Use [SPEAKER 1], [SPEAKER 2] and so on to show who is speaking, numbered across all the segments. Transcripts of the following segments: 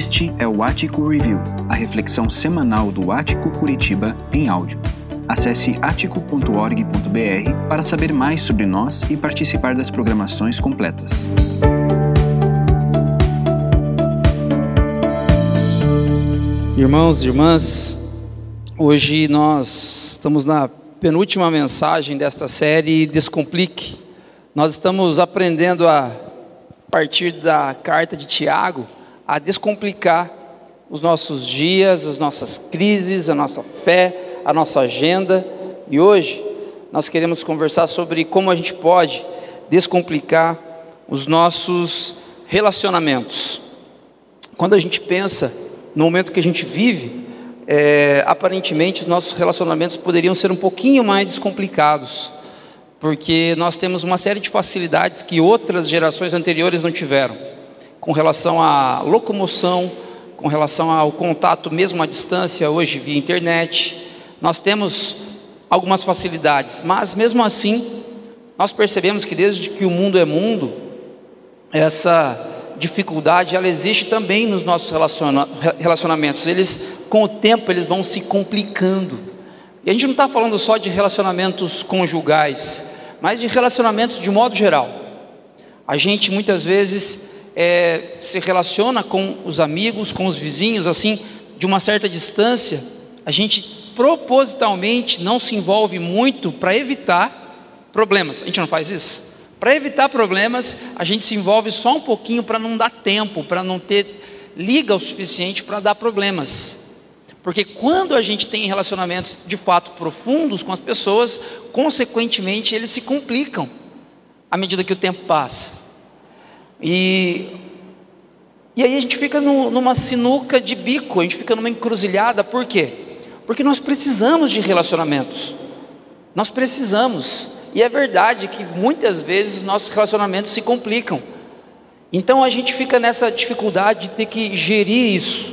[SPEAKER 1] Este é o Ático Review, a reflexão semanal do Ático Curitiba em áudio. Acesse atico.org.br para saber mais sobre nós e participar das programações completas.
[SPEAKER 2] Irmãos e irmãs, hoje nós estamos na penúltima mensagem desta série Descomplique. Nós estamos aprendendo a, a partir da carta de Tiago, a descomplicar os nossos dias, as nossas crises, a nossa fé, a nossa agenda. E hoje nós queremos conversar sobre como a gente pode descomplicar os nossos relacionamentos. Quando a gente pensa no momento que a gente vive, é, aparentemente os nossos relacionamentos poderiam ser um pouquinho mais descomplicados, porque nós temos uma série de facilidades que outras gerações anteriores não tiveram com relação à locomoção, com relação ao contato mesmo à distância, hoje via internet. Nós temos algumas facilidades, mas mesmo assim, nós percebemos que desde que o mundo é mundo, essa dificuldade ela existe também nos nossos relacionamentos. Eles, com o tempo, eles vão se complicando. E a gente não está falando só de relacionamentos conjugais, mas de relacionamentos de modo geral. A gente muitas vezes é, se relaciona com os amigos, com os vizinhos, assim, de uma certa distância, a gente propositalmente não se envolve muito para evitar problemas. A gente não faz isso? Para evitar problemas, a gente se envolve só um pouquinho para não dar tempo, para não ter liga o suficiente para dar problemas. Porque quando a gente tem relacionamentos de fato profundos com as pessoas, consequentemente eles se complicam à medida que o tempo passa. E, e aí a gente fica no, numa sinuca de bico, a gente fica numa encruzilhada, por quê? Porque nós precisamos de relacionamentos, nós precisamos, e é verdade que muitas vezes nossos relacionamentos se complicam, então a gente fica nessa dificuldade de ter que gerir isso,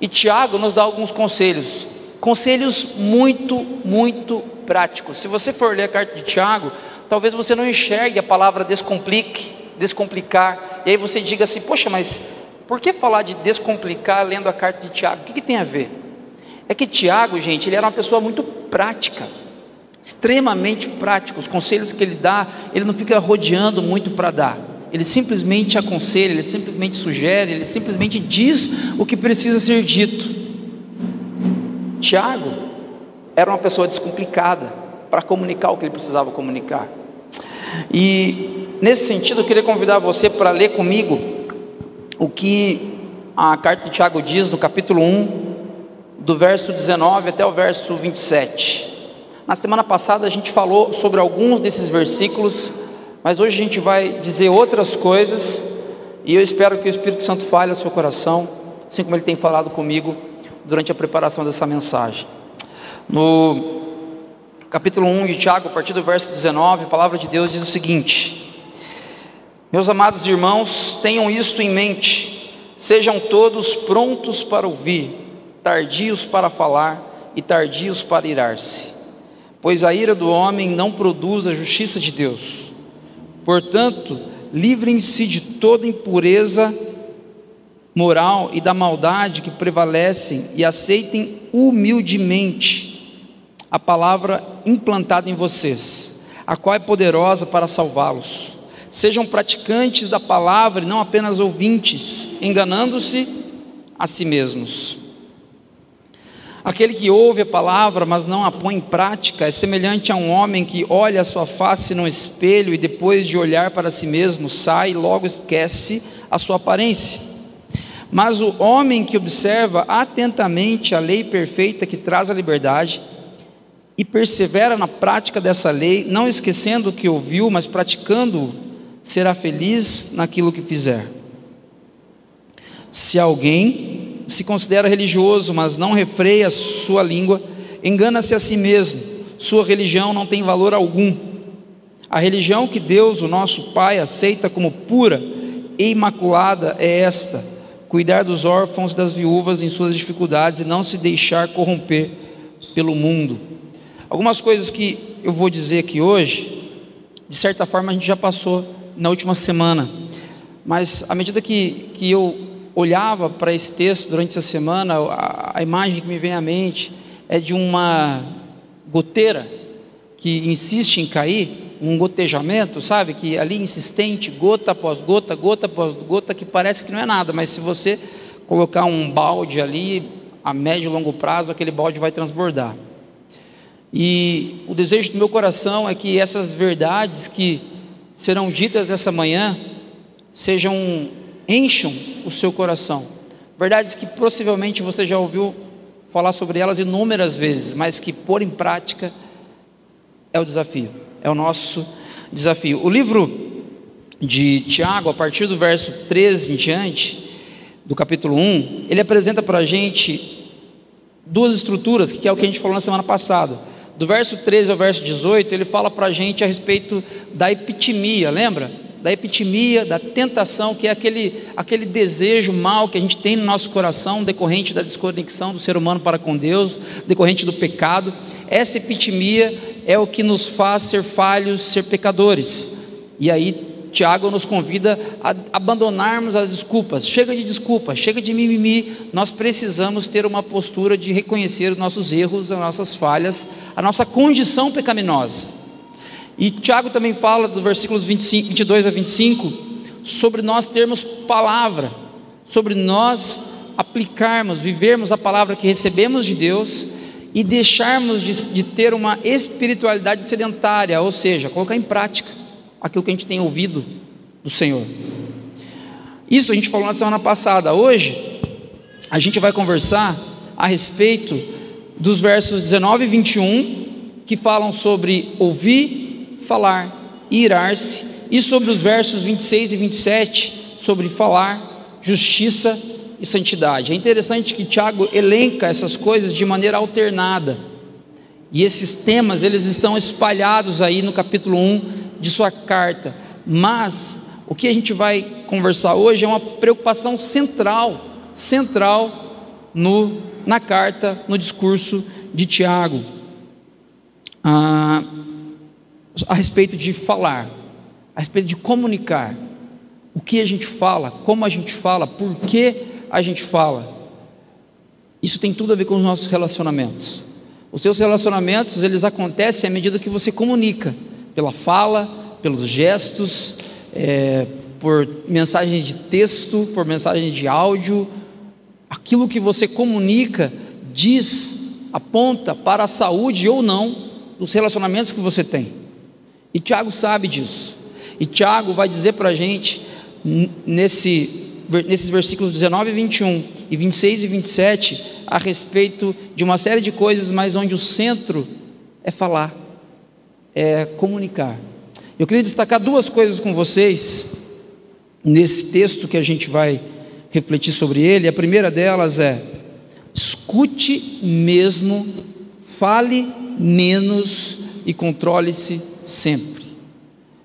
[SPEAKER 2] e Tiago nos dá alguns conselhos, conselhos muito, muito práticos. Se você for ler a carta de Tiago, talvez você não enxergue a palavra descomplique, descomplicar, e aí você diga assim: Poxa, mas por que falar de descomplicar lendo a carta de Tiago? O que, que tem a ver? É que Tiago, gente, ele era uma pessoa muito prática, extremamente prático. Os conselhos que ele dá, ele não fica rodeando muito para dar. Ele simplesmente aconselha, ele simplesmente sugere, ele simplesmente diz o que precisa ser dito. Tiago era uma pessoa descomplicada para comunicar o que ele precisava comunicar. E Nesse sentido, eu queria convidar você para ler comigo o que a carta de Tiago diz no capítulo 1, do verso 19 até o verso 27. Na semana passada a gente falou sobre alguns desses versículos, mas hoje a gente vai dizer outras coisas, e eu espero que o Espírito Santo fale ao seu coração, assim como ele tem falado comigo durante a preparação dessa mensagem. No capítulo 1 de Tiago, a partir do verso 19, a palavra de Deus diz o seguinte: meus amados irmãos, tenham isto em mente, sejam todos prontos para ouvir, tardios para falar e tardios para irar-se, pois a ira do homem não produz a justiça de Deus. Portanto, livrem-se de toda impureza moral e da maldade que prevalecem e aceitem humildemente a palavra implantada em vocês, a qual é poderosa para salvá-los. Sejam praticantes da palavra e não apenas ouvintes, enganando-se a si mesmos. Aquele que ouve a palavra, mas não a põe em prática, é semelhante a um homem que olha a sua face no espelho e depois de olhar para si mesmo sai e logo esquece a sua aparência. Mas o homem que observa atentamente a lei perfeita que traz a liberdade e persevera na prática dessa lei, não esquecendo o que ouviu, mas praticando será feliz naquilo que fizer. Se alguém se considera religioso, mas não refreia sua língua, engana-se a si mesmo, sua religião não tem valor algum. A religião que Deus, o nosso Pai, aceita como pura e imaculada é esta: cuidar dos órfãos e das viúvas em suas dificuldades e não se deixar corromper pelo mundo. Algumas coisas que eu vou dizer aqui hoje, de certa forma a gente já passou na última semana, mas à medida que, que eu olhava para esse texto durante essa semana, a, a imagem que me vem à mente é de uma goteira que insiste em cair, um gotejamento, sabe? Que ali insistente, gota após gota, gota após gota, que parece que não é nada, mas se você colocar um balde ali, a médio e longo prazo, aquele balde vai transbordar. E o desejo do meu coração é que essas verdades que serão ditas nessa manhã sejam encham o seu coração. Verdades que possivelmente você já ouviu falar sobre elas inúmeras vezes, mas que pôr em prática é o desafio, é o nosso desafio. O livro de Tiago, a partir do verso 13 em diante, do capítulo 1, ele apresenta para a gente duas estruturas, que é o que a gente falou na semana passada. Do verso 13 ao verso 18, ele fala para a gente a respeito da epitimia, lembra? Da epitimia, da tentação, que é aquele, aquele desejo mal que a gente tem no nosso coração, decorrente da desconexão do ser humano para com Deus, decorrente do pecado. Essa epitimia é o que nos faz ser falhos, ser pecadores. E aí Tiago nos convida a abandonarmos as desculpas. Chega de desculpa, chega de mimimi. Nós precisamos ter uma postura de reconhecer os nossos erros, as nossas falhas, a nossa condição pecaminosa. E Tiago também fala dos versículos 25, 22 a 25 sobre nós termos palavra, sobre nós aplicarmos, vivermos a palavra que recebemos de Deus e deixarmos de, de ter uma espiritualidade sedentária, ou seja, colocar em prática aquilo que a gente tem ouvido do Senhor. Isso a gente falou na semana passada. Hoje, a gente vai conversar a respeito dos versos 19 e 21, que falam sobre ouvir, falar e irar-se, e sobre os versos 26 e 27, sobre falar, justiça e santidade. É interessante que Tiago elenca essas coisas de maneira alternada. E esses temas, eles estão espalhados aí no capítulo 1 de sua carta, mas o que a gente vai conversar hoje é uma preocupação central, central no, na carta, no discurso de Tiago, a, a respeito de falar, a respeito de comunicar, o que a gente fala, como a gente fala, por que a gente fala. Isso tem tudo a ver com os nossos relacionamentos. Os seus relacionamentos, eles acontecem à medida que você comunica pela fala, pelos gestos, é, por mensagens de texto, por mensagens de áudio. Aquilo que você comunica diz, aponta para a saúde ou não dos relacionamentos que você tem. E Tiago sabe disso. E Tiago vai dizer para a gente, nesse, nesses versículos 19 e 21, e 26 e 27, a respeito de uma série de coisas, mas onde o centro é falar é comunicar. Eu queria destacar duas coisas com vocês nesse texto que a gente vai refletir sobre ele. A primeira delas é: escute mesmo, fale menos e controle-se sempre.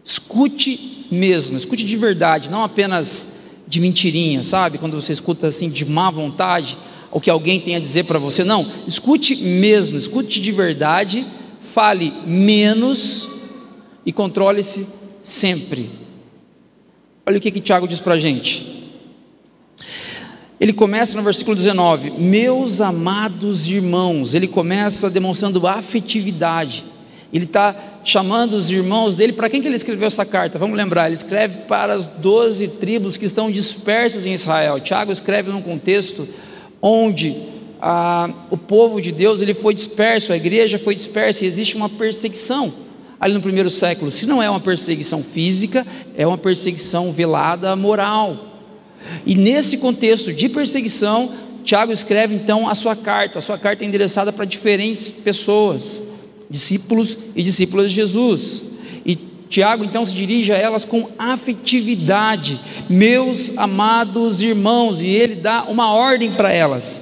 [SPEAKER 2] Escute mesmo, escute de verdade, não apenas de mentirinha, sabe? Quando você escuta assim de má vontade o que alguém tem a dizer para você, não, escute mesmo, escute de verdade fale menos e controle-se sempre. Olha o que, que Tiago diz para a gente. Ele começa no versículo 19: Meus amados irmãos, ele começa demonstrando afetividade. Ele está chamando os irmãos dele. Para quem que ele escreveu essa carta? Vamos lembrar, ele escreve para as doze tribos que estão dispersas em Israel. Tiago escreve num contexto onde ah, o povo de Deus ele foi disperso, a igreja foi dispersa e existe uma perseguição ali no primeiro século. Se não é uma perseguição física, é uma perseguição velada moral. E nesse contexto de perseguição, Tiago escreve então a sua carta. A sua carta é endereçada para diferentes pessoas, discípulos e discípulas de Jesus. E Tiago então se dirige a elas com afetividade, meus amados irmãos, e ele dá uma ordem para elas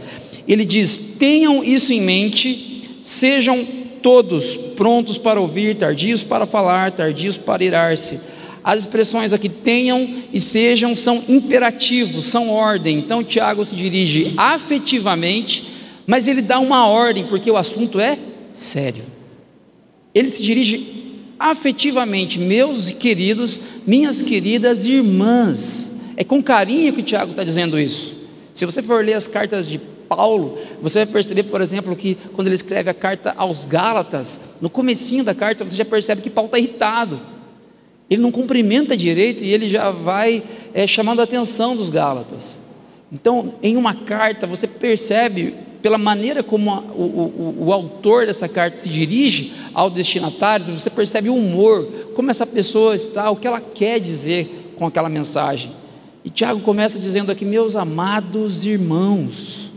[SPEAKER 2] ele diz: tenham isso em mente, sejam todos prontos para ouvir, tardios para falar, tardios para irar-se. As expressões aqui tenham e sejam são imperativos, são ordem. Então Tiago se dirige afetivamente, mas ele dá uma ordem, porque o assunto é sério. Ele se dirige afetivamente, meus queridos, minhas queridas irmãs. É com carinho que Tiago está dizendo isso. Se você for ler as cartas de Paulo, você vai perceber, por exemplo, que quando ele escreve a carta aos Gálatas, no comecinho da carta você já percebe que Paulo está irritado. Ele não cumprimenta direito e ele já vai é, chamando a atenção dos Gálatas. Então, em uma carta, você percebe, pela maneira como a, o, o, o, autor dessa carta se dirige ao destinatário, você percebe o humor, como essa pessoa está, o que ela quer dizer com aquela mensagem. E Tiago começa dizendo aqui, meus amados irmãos,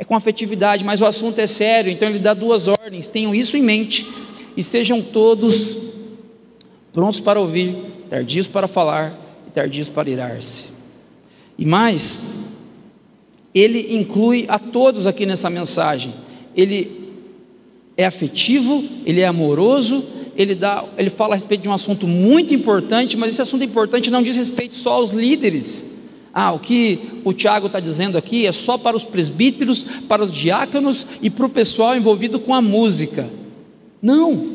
[SPEAKER 2] é com afetividade, mas o assunto é sério, então ele dá duas ordens, tenham isso em mente e sejam todos prontos para ouvir, tardios para falar e tardios para irar-se. E mais, ele inclui a todos aqui nessa mensagem. Ele é afetivo, ele é amoroso, ele, dá, ele fala a respeito de um assunto muito importante, mas esse assunto importante não diz respeito só aos líderes. Ah, o que o Tiago está dizendo aqui é só para os presbíteros, para os diáconos e para o pessoal envolvido com a música. Não,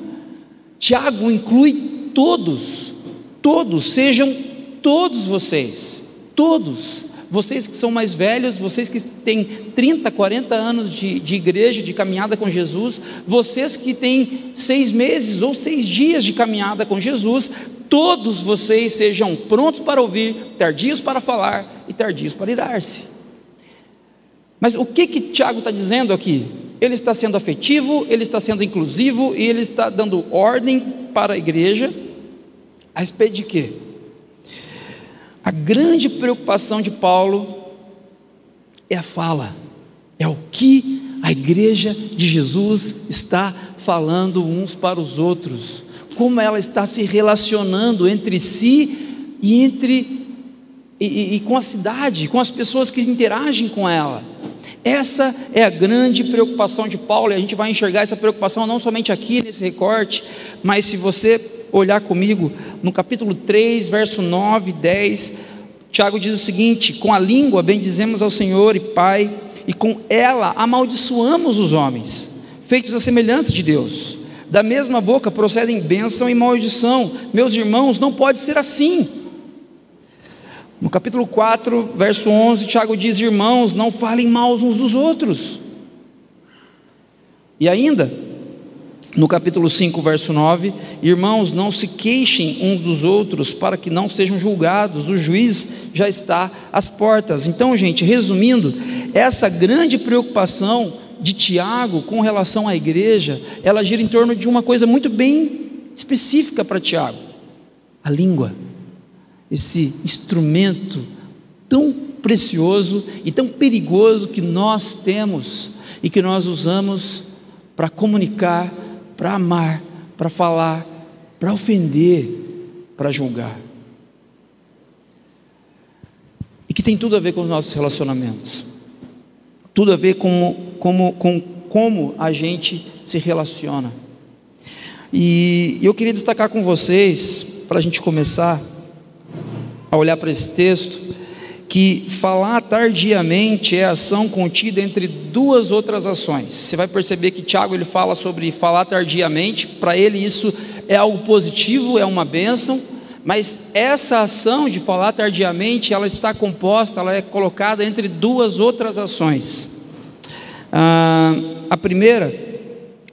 [SPEAKER 2] Tiago inclui todos, todos, sejam todos vocês, todos. Vocês que são mais velhos, vocês que têm 30, 40 anos de, de igreja, de caminhada com Jesus, vocês que têm seis meses ou seis dias de caminhada com Jesus, todos vocês sejam prontos para ouvir, tardios para falar e tardios para irar-se. Mas o que que Tiago está dizendo aqui? Ele está sendo afetivo, ele está sendo inclusivo e ele está dando ordem para a igreja a respeito de quê? A grande preocupação de Paulo é a fala, é o que a igreja de Jesus está falando uns para os outros, como ela está se relacionando entre si e entre e, e, com a cidade, com as pessoas que interagem com ela. Essa é a grande preocupação de Paulo, e a gente vai enxergar essa preocupação não somente aqui nesse recorte, mas se você olhar comigo no capítulo 3, verso 9 e 10, Tiago diz o seguinte: com a língua bendizemos ao Senhor e Pai, e com ela amaldiçoamos os homens, feitos à semelhança de Deus. Da mesma boca procedem bênção e maldição. Meus irmãos, não pode ser assim. No capítulo 4, verso 11, Tiago diz: Irmãos, não falem mal uns dos outros. E ainda, no capítulo 5, verso 9: Irmãos, não se queixem uns dos outros para que não sejam julgados, o juiz já está às portas. Então, gente, resumindo, essa grande preocupação de Tiago com relação à igreja, ela gira em torno de uma coisa muito bem específica para Tiago: a língua, esse instrumento tão precioso e tão perigoso que nós temos e que nós usamos para comunicar para amar, para falar, para ofender, para julgar. E que tem tudo a ver com os nossos relacionamentos. Tudo a ver com como, com como a gente se relaciona. E eu queria destacar com vocês, para a gente começar a olhar para esse texto, que falar tardiamente é ação contida entre duas outras ações. Você vai perceber que Tiago ele fala sobre falar tardiamente, para ele isso é algo positivo, é uma bênção, mas essa ação de falar tardiamente, ela está composta, ela é colocada entre duas outras ações. Ah, a primeira,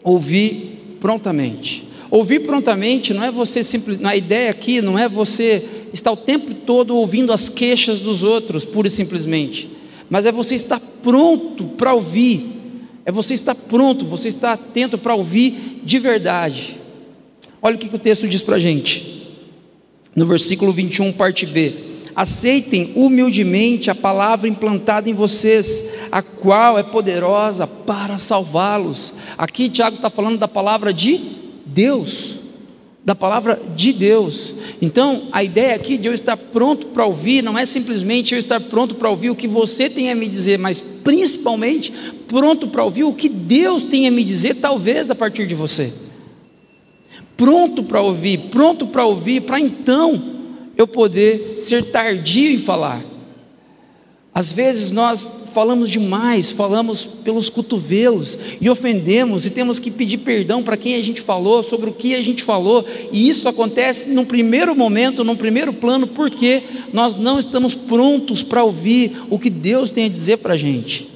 [SPEAKER 2] ouvir prontamente. Ouvir prontamente não é você simples, na ideia aqui não é você está o tempo todo ouvindo as queixas dos outros, pura e simplesmente, mas é você estar pronto para ouvir, é você estar pronto, você estar atento para ouvir de verdade. Olha o que, que o texto diz para a gente, no versículo 21, parte B. Aceitem humildemente a palavra implantada em vocês, a qual é poderosa para salvá-los. Aqui Tiago está falando da palavra de Deus da palavra de Deus. Então, a ideia aqui de eu estar pronto para ouvir não é simplesmente eu estar pronto para ouvir o que você tem a me dizer, mas principalmente pronto para ouvir o que Deus tem a me dizer, talvez a partir de você. Pronto para ouvir, pronto para ouvir, para então eu poder ser tardio em falar. Às vezes nós falamos demais, falamos pelos cotovelos e ofendemos e temos que pedir perdão para quem a gente falou, sobre o que a gente falou, e isso acontece num primeiro momento, num primeiro plano, porque nós não estamos prontos para ouvir o que Deus tem a dizer para a gente.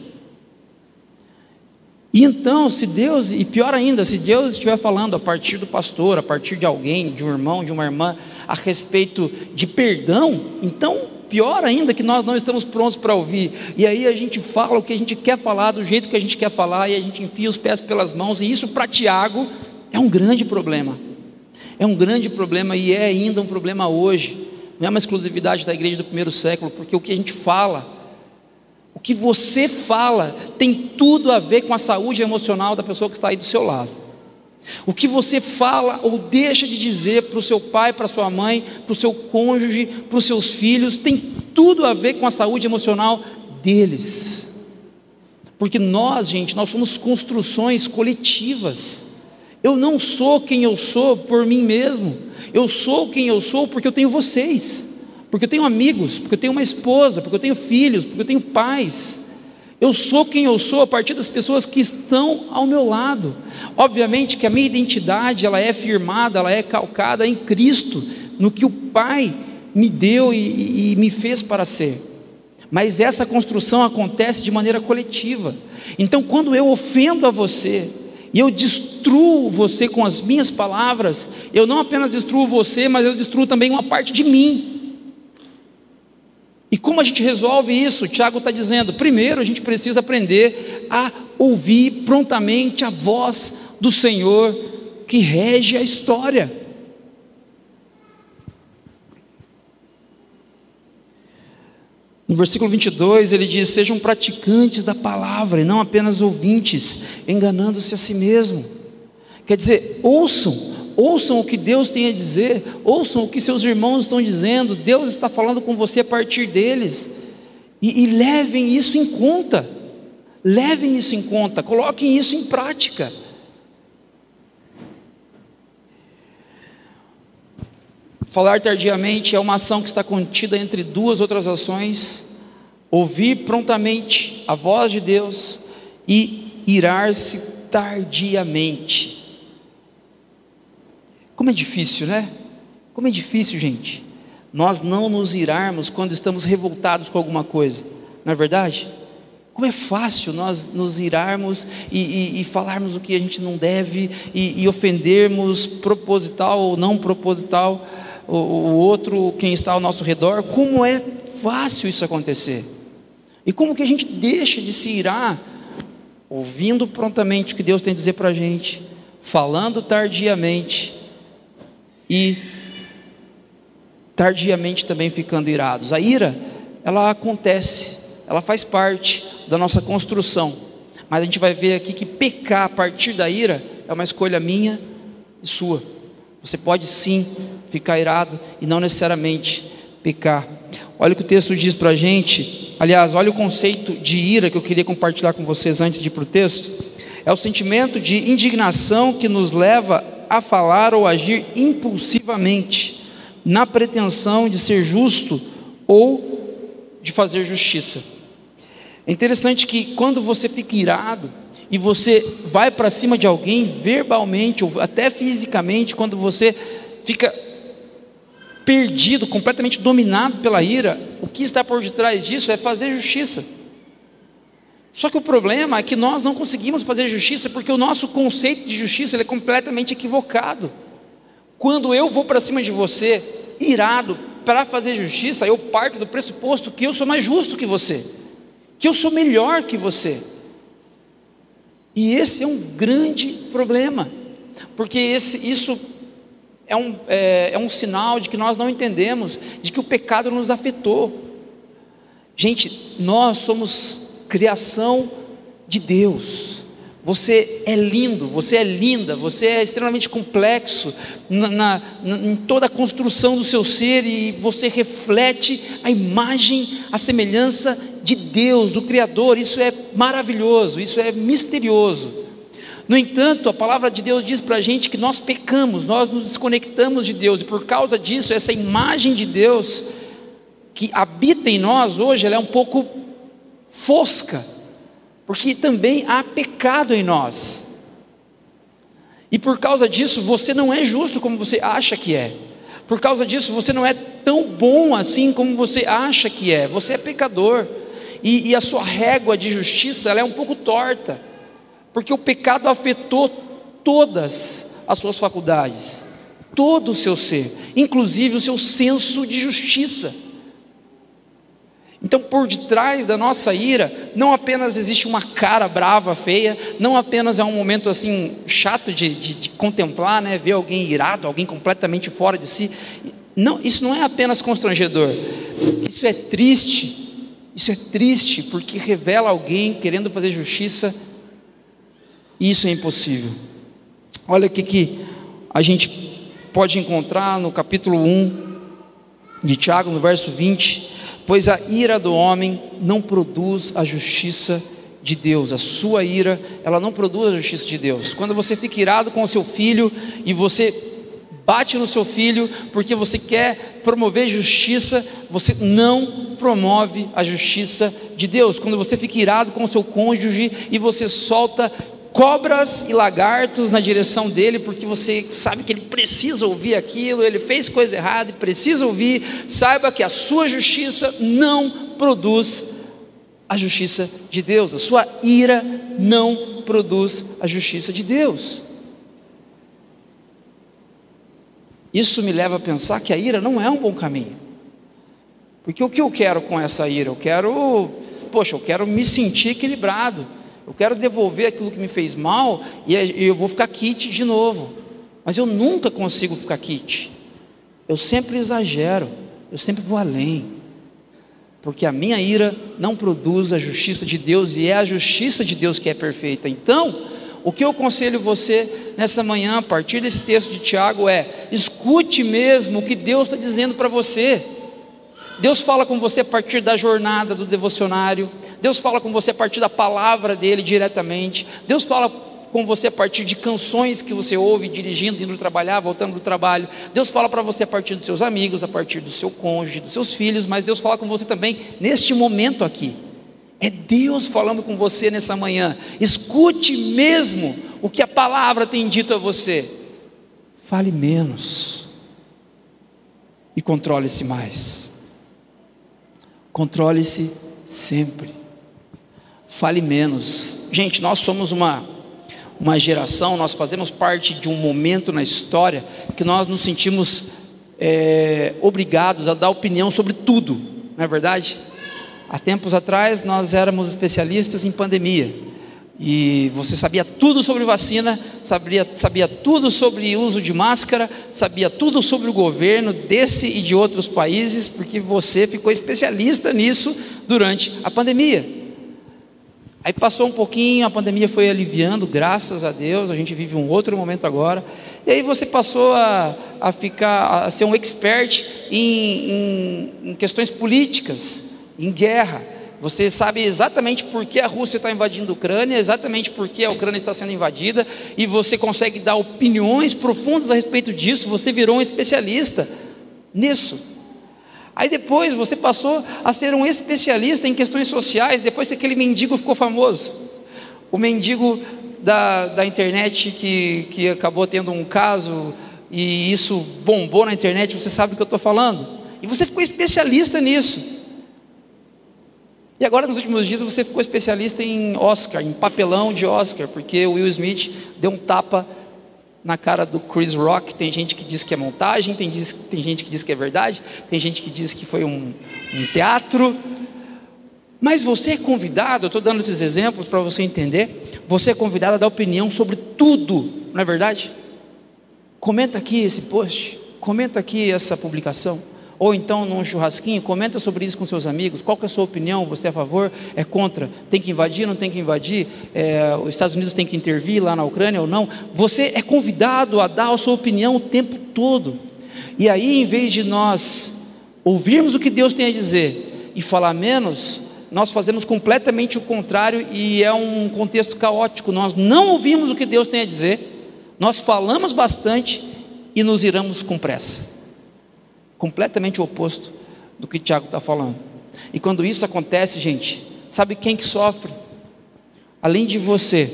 [SPEAKER 2] E então, se Deus, e pior ainda, se Deus estiver falando a partir do pastor, a partir de alguém, de um irmão, de uma irmã, a respeito de perdão, então pior ainda que nós não estamos prontos para ouvir. E aí a gente fala o que a gente quer falar, do jeito que a gente quer falar, e a gente enfia os pés pelas mãos, e isso para Tiago é um grande problema. É um grande problema e é ainda um problema hoje. Não é uma exclusividade da igreja do primeiro século, porque o que a gente fala, o que você fala, tem tudo a ver com a saúde emocional da pessoa que está aí do seu lado. O que você fala ou deixa de dizer para o seu pai, para sua mãe, para o seu cônjuge, para os seus filhos, tem tudo a ver com a saúde emocional deles. Porque nós, gente, nós somos construções coletivas. Eu não sou quem eu sou por mim mesmo. Eu sou quem eu sou porque eu tenho vocês. Porque eu tenho amigos, porque eu tenho uma esposa, porque eu tenho filhos, porque eu tenho pais. Eu sou quem eu sou a partir das pessoas que estão ao meu lado. Obviamente que a minha identidade ela é firmada, ela é calcada em Cristo, no que o Pai me deu e, e me fez para ser. Mas essa construção acontece de maneira coletiva. Então, quando eu ofendo a você e eu destruo você com as minhas palavras, eu não apenas destruo você, mas eu destruo também uma parte de mim. E como a gente resolve isso? O Tiago está dizendo: primeiro a gente precisa aprender a ouvir prontamente a voz do Senhor que rege a história. No versículo 22 ele diz: Sejam praticantes da palavra e não apenas ouvintes, enganando-se a si mesmo. Quer dizer, ouçam, ouçam o que Deus tem a dizer, ouçam o que seus irmãos estão dizendo, Deus está falando com você a partir deles, e, e levem isso em conta, levem isso em conta, coloquem isso em prática. Falar tardiamente é uma ação que está contida entre duas outras ações: ouvir prontamente a voz de Deus e irar-se tardiamente. Como é difícil, né? Como é difícil, gente, nós não nos irarmos quando estamos revoltados com alguma coisa, não é verdade? Como é fácil nós nos irarmos e, e, e falarmos o que a gente não deve e, e ofendermos proposital ou não proposital o, o outro, quem está ao nosso redor. Como é fácil isso acontecer? E como que a gente deixa de se irar, ouvindo prontamente o que Deus tem a dizer para a gente, falando tardiamente e tardiamente também ficando irados. A ira, ela acontece, ela faz parte da nossa construção. Mas a gente vai ver aqui que pecar a partir da ira é uma escolha minha e sua. Você pode sim ficar irado e não necessariamente pecar. Olha o que o texto diz para a gente. Aliás, olha o conceito de ira que eu queria compartilhar com vocês antes de ir para o texto. É o sentimento de indignação que nos leva a falar ou agir impulsivamente, na pretensão de ser justo ou de fazer justiça. É interessante que quando você fica irado e você vai para cima de alguém verbalmente ou até fisicamente, quando você fica perdido, completamente dominado pela ira, o que está por detrás disso é fazer justiça. Só que o problema é que nós não conseguimos fazer justiça porque o nosso conceito de justiça é completamente equivocado. Quando eu vou para cima de você, irado, para fazer justiça, eu parto do pressuposto que eu sou mais justo que você, que eu sou melhor que você. E esse é um grande problema, porque esse, isso é um, é, é um sinal de que nós não entendemos, de que o pecado nos afetou. Gente, nós somos criação de Deus. Você é lindo, você é linda, você é extremamente complexo na, na, na, em toda a construção do seu ser e você reflete a imagem, a semelhança de Deus, do Criador. Isso é maravilhoso, isso é misterioso. No entanto, a palavra de Deus diz para a gente que nós pecamos, nós nos desconectamos de Deus, e por causa disso, essa imagem de Deus que habita em nós hoje, ela é um pouco fosca, porque também há pecado em nós. E por causa disso, você não é justo como você acha que é. Por causa disso, você não é tão bom assim como você acha que é. Você é pecador. E, e a sua régua de justiça é um pouco torta. Porque o pecado afetou todas as suas faculdades, todo o seu ser, inclusive o seu senso de justiça. Então, por detrás da nossa ira, não apenas existe uma cara brava, feia, não apenas é um momento assim chato de, de, de, contemplar, né, ver alguém irado, alguém completamente fora de si. Não, isso não é apenas constrangedor, isso é triste. Isso é triste porque revela alguém querendo fazer justiça e isso é impossível. Olha o que, que a gente pode encontrar no capítulo 1 de Tiago, no verso 20 pois a ira do homem não produz a justiça de Deus, a sua ira, ela não produz a justiça de Deus. Quando você fica irado com o seu filho e você bate no seu filho porque você quer promover justiça, você não promove a justiça de Deus. Quando você fica irado com o seu cônjuge e você solta cobras e lagartos na direção dele, porque você sabe que ele precisa ouvir aquilo, ele fez coisa errada e precisa ouvir. Saiba que a sua justiça não produz a justiça de Deus, a sua ira não produz a justiça de Deus. Isso me leva a pensar que a ira não é um bom caminho. Porque o que eu quero com essa ira? Eu quero, poxa, eu quero me sentir equilibrado. Eu quero devolver aquilo que me fez mal e eu vou ficar kit de novo. Mas eu nunca consigo ficar kit. Eu sempre exagero, eu sempre vou além. Porque a minha ira não produz a justiça de Deus e é a justiça de Deus que é perfeita. Então, o que eu aconselho você nessa manhã, a partir desse texto de Tiago, é: escute mesmo o que Deus está dizendo para você. Deus fala com você a partir da jornada do devocionário, Deus fala com você a partir da palavra dele diretamente, Deus fala com você a partir de canções que você ouve dirigindo, indo trabalhar, voltando do trabalho. Deus fala para você a partir dos seus amigos, a partir do seu cônjuge, dos seus filhos, mas Deus fala com você também neste momento aqui. É Deus falando com você nessa manhã. Escute mesmo o que a palavra tem dito a você. Fale menos e controle-se mais. Controle-se sempre. Fale menos. Gente, nós somos uma, uma geração, nós fazemos parte de um momento na história que nós nos sentimos é, obrigados a dar opinião sobre tudo, não é verdade? Há tempos atrás nós éramos especialistas em pandemia e você sabia tudo sobre vacina, sabia, sabia tudo sobre uso de máscara, sabia tudo sobre o governo desse e de outros países, porque você ficou especialista nisso durante a pandemia. Aí passou um pouquinho, a pandemia foi aliviando, graças a Deus, a gente vive um outro momento agora. E aí você passou a, a ficar, a ser um expert em, em, em questões políticas, em guerra. Você sabe exatamente por que a Rússia está invadindo a Ucrânia, exatamente por que a Ucrânia está sendo invadida, e você consegue dar opiniões profundas a respeito disso, você virou um especialista nisso. Aí depois você passou a ser um especialista em questões sociais, depois que aquele mendigo ficou famoso. O mendigo da, da internet que, que acabou tendo um caso e isso bombou na internet, você sabe o que eu estou falando. E você ficou especialista nisso. E agora, nos últimos dias, você ficou especialista em Oscar, em papelão de Oscar, porque o Will Smith deu um tapa na cara do Chris Rock. Tem gente que diz que é montagem, tem, diz, tem gente que diz que é verdade, tem gente que diz que foi um, um teatro. Mas você é convidado, eu estou dando esses exemplos para você entender. Você é convidado a dar opinião sobre tudo, não é verdade? Comenta aqui esse post, comenta aqui essa publicação ou então num churrasquinho, comenta sobre isso com seus amigos, qual é a sua opinião, você é a favor, é contra, tem que invadir, não tem que invadir, é, os Estados Unidos tem que intervir lá na Ucrânia ou não, você é convidado a dar a sua opinião o tempo todo, e aí em vez de nós ouvirmos o que Deus tem a dizer e falar menos, nós fazemos completamente o contrário e é um contexto caótico, nós não ouvimos o que Deus tem a dizer, nós falamos bastante e nos iramos com pressa completamente o oposto do que Tiago está falando. E quando isso acontece, gente, Sabe quem que sofre? Além de você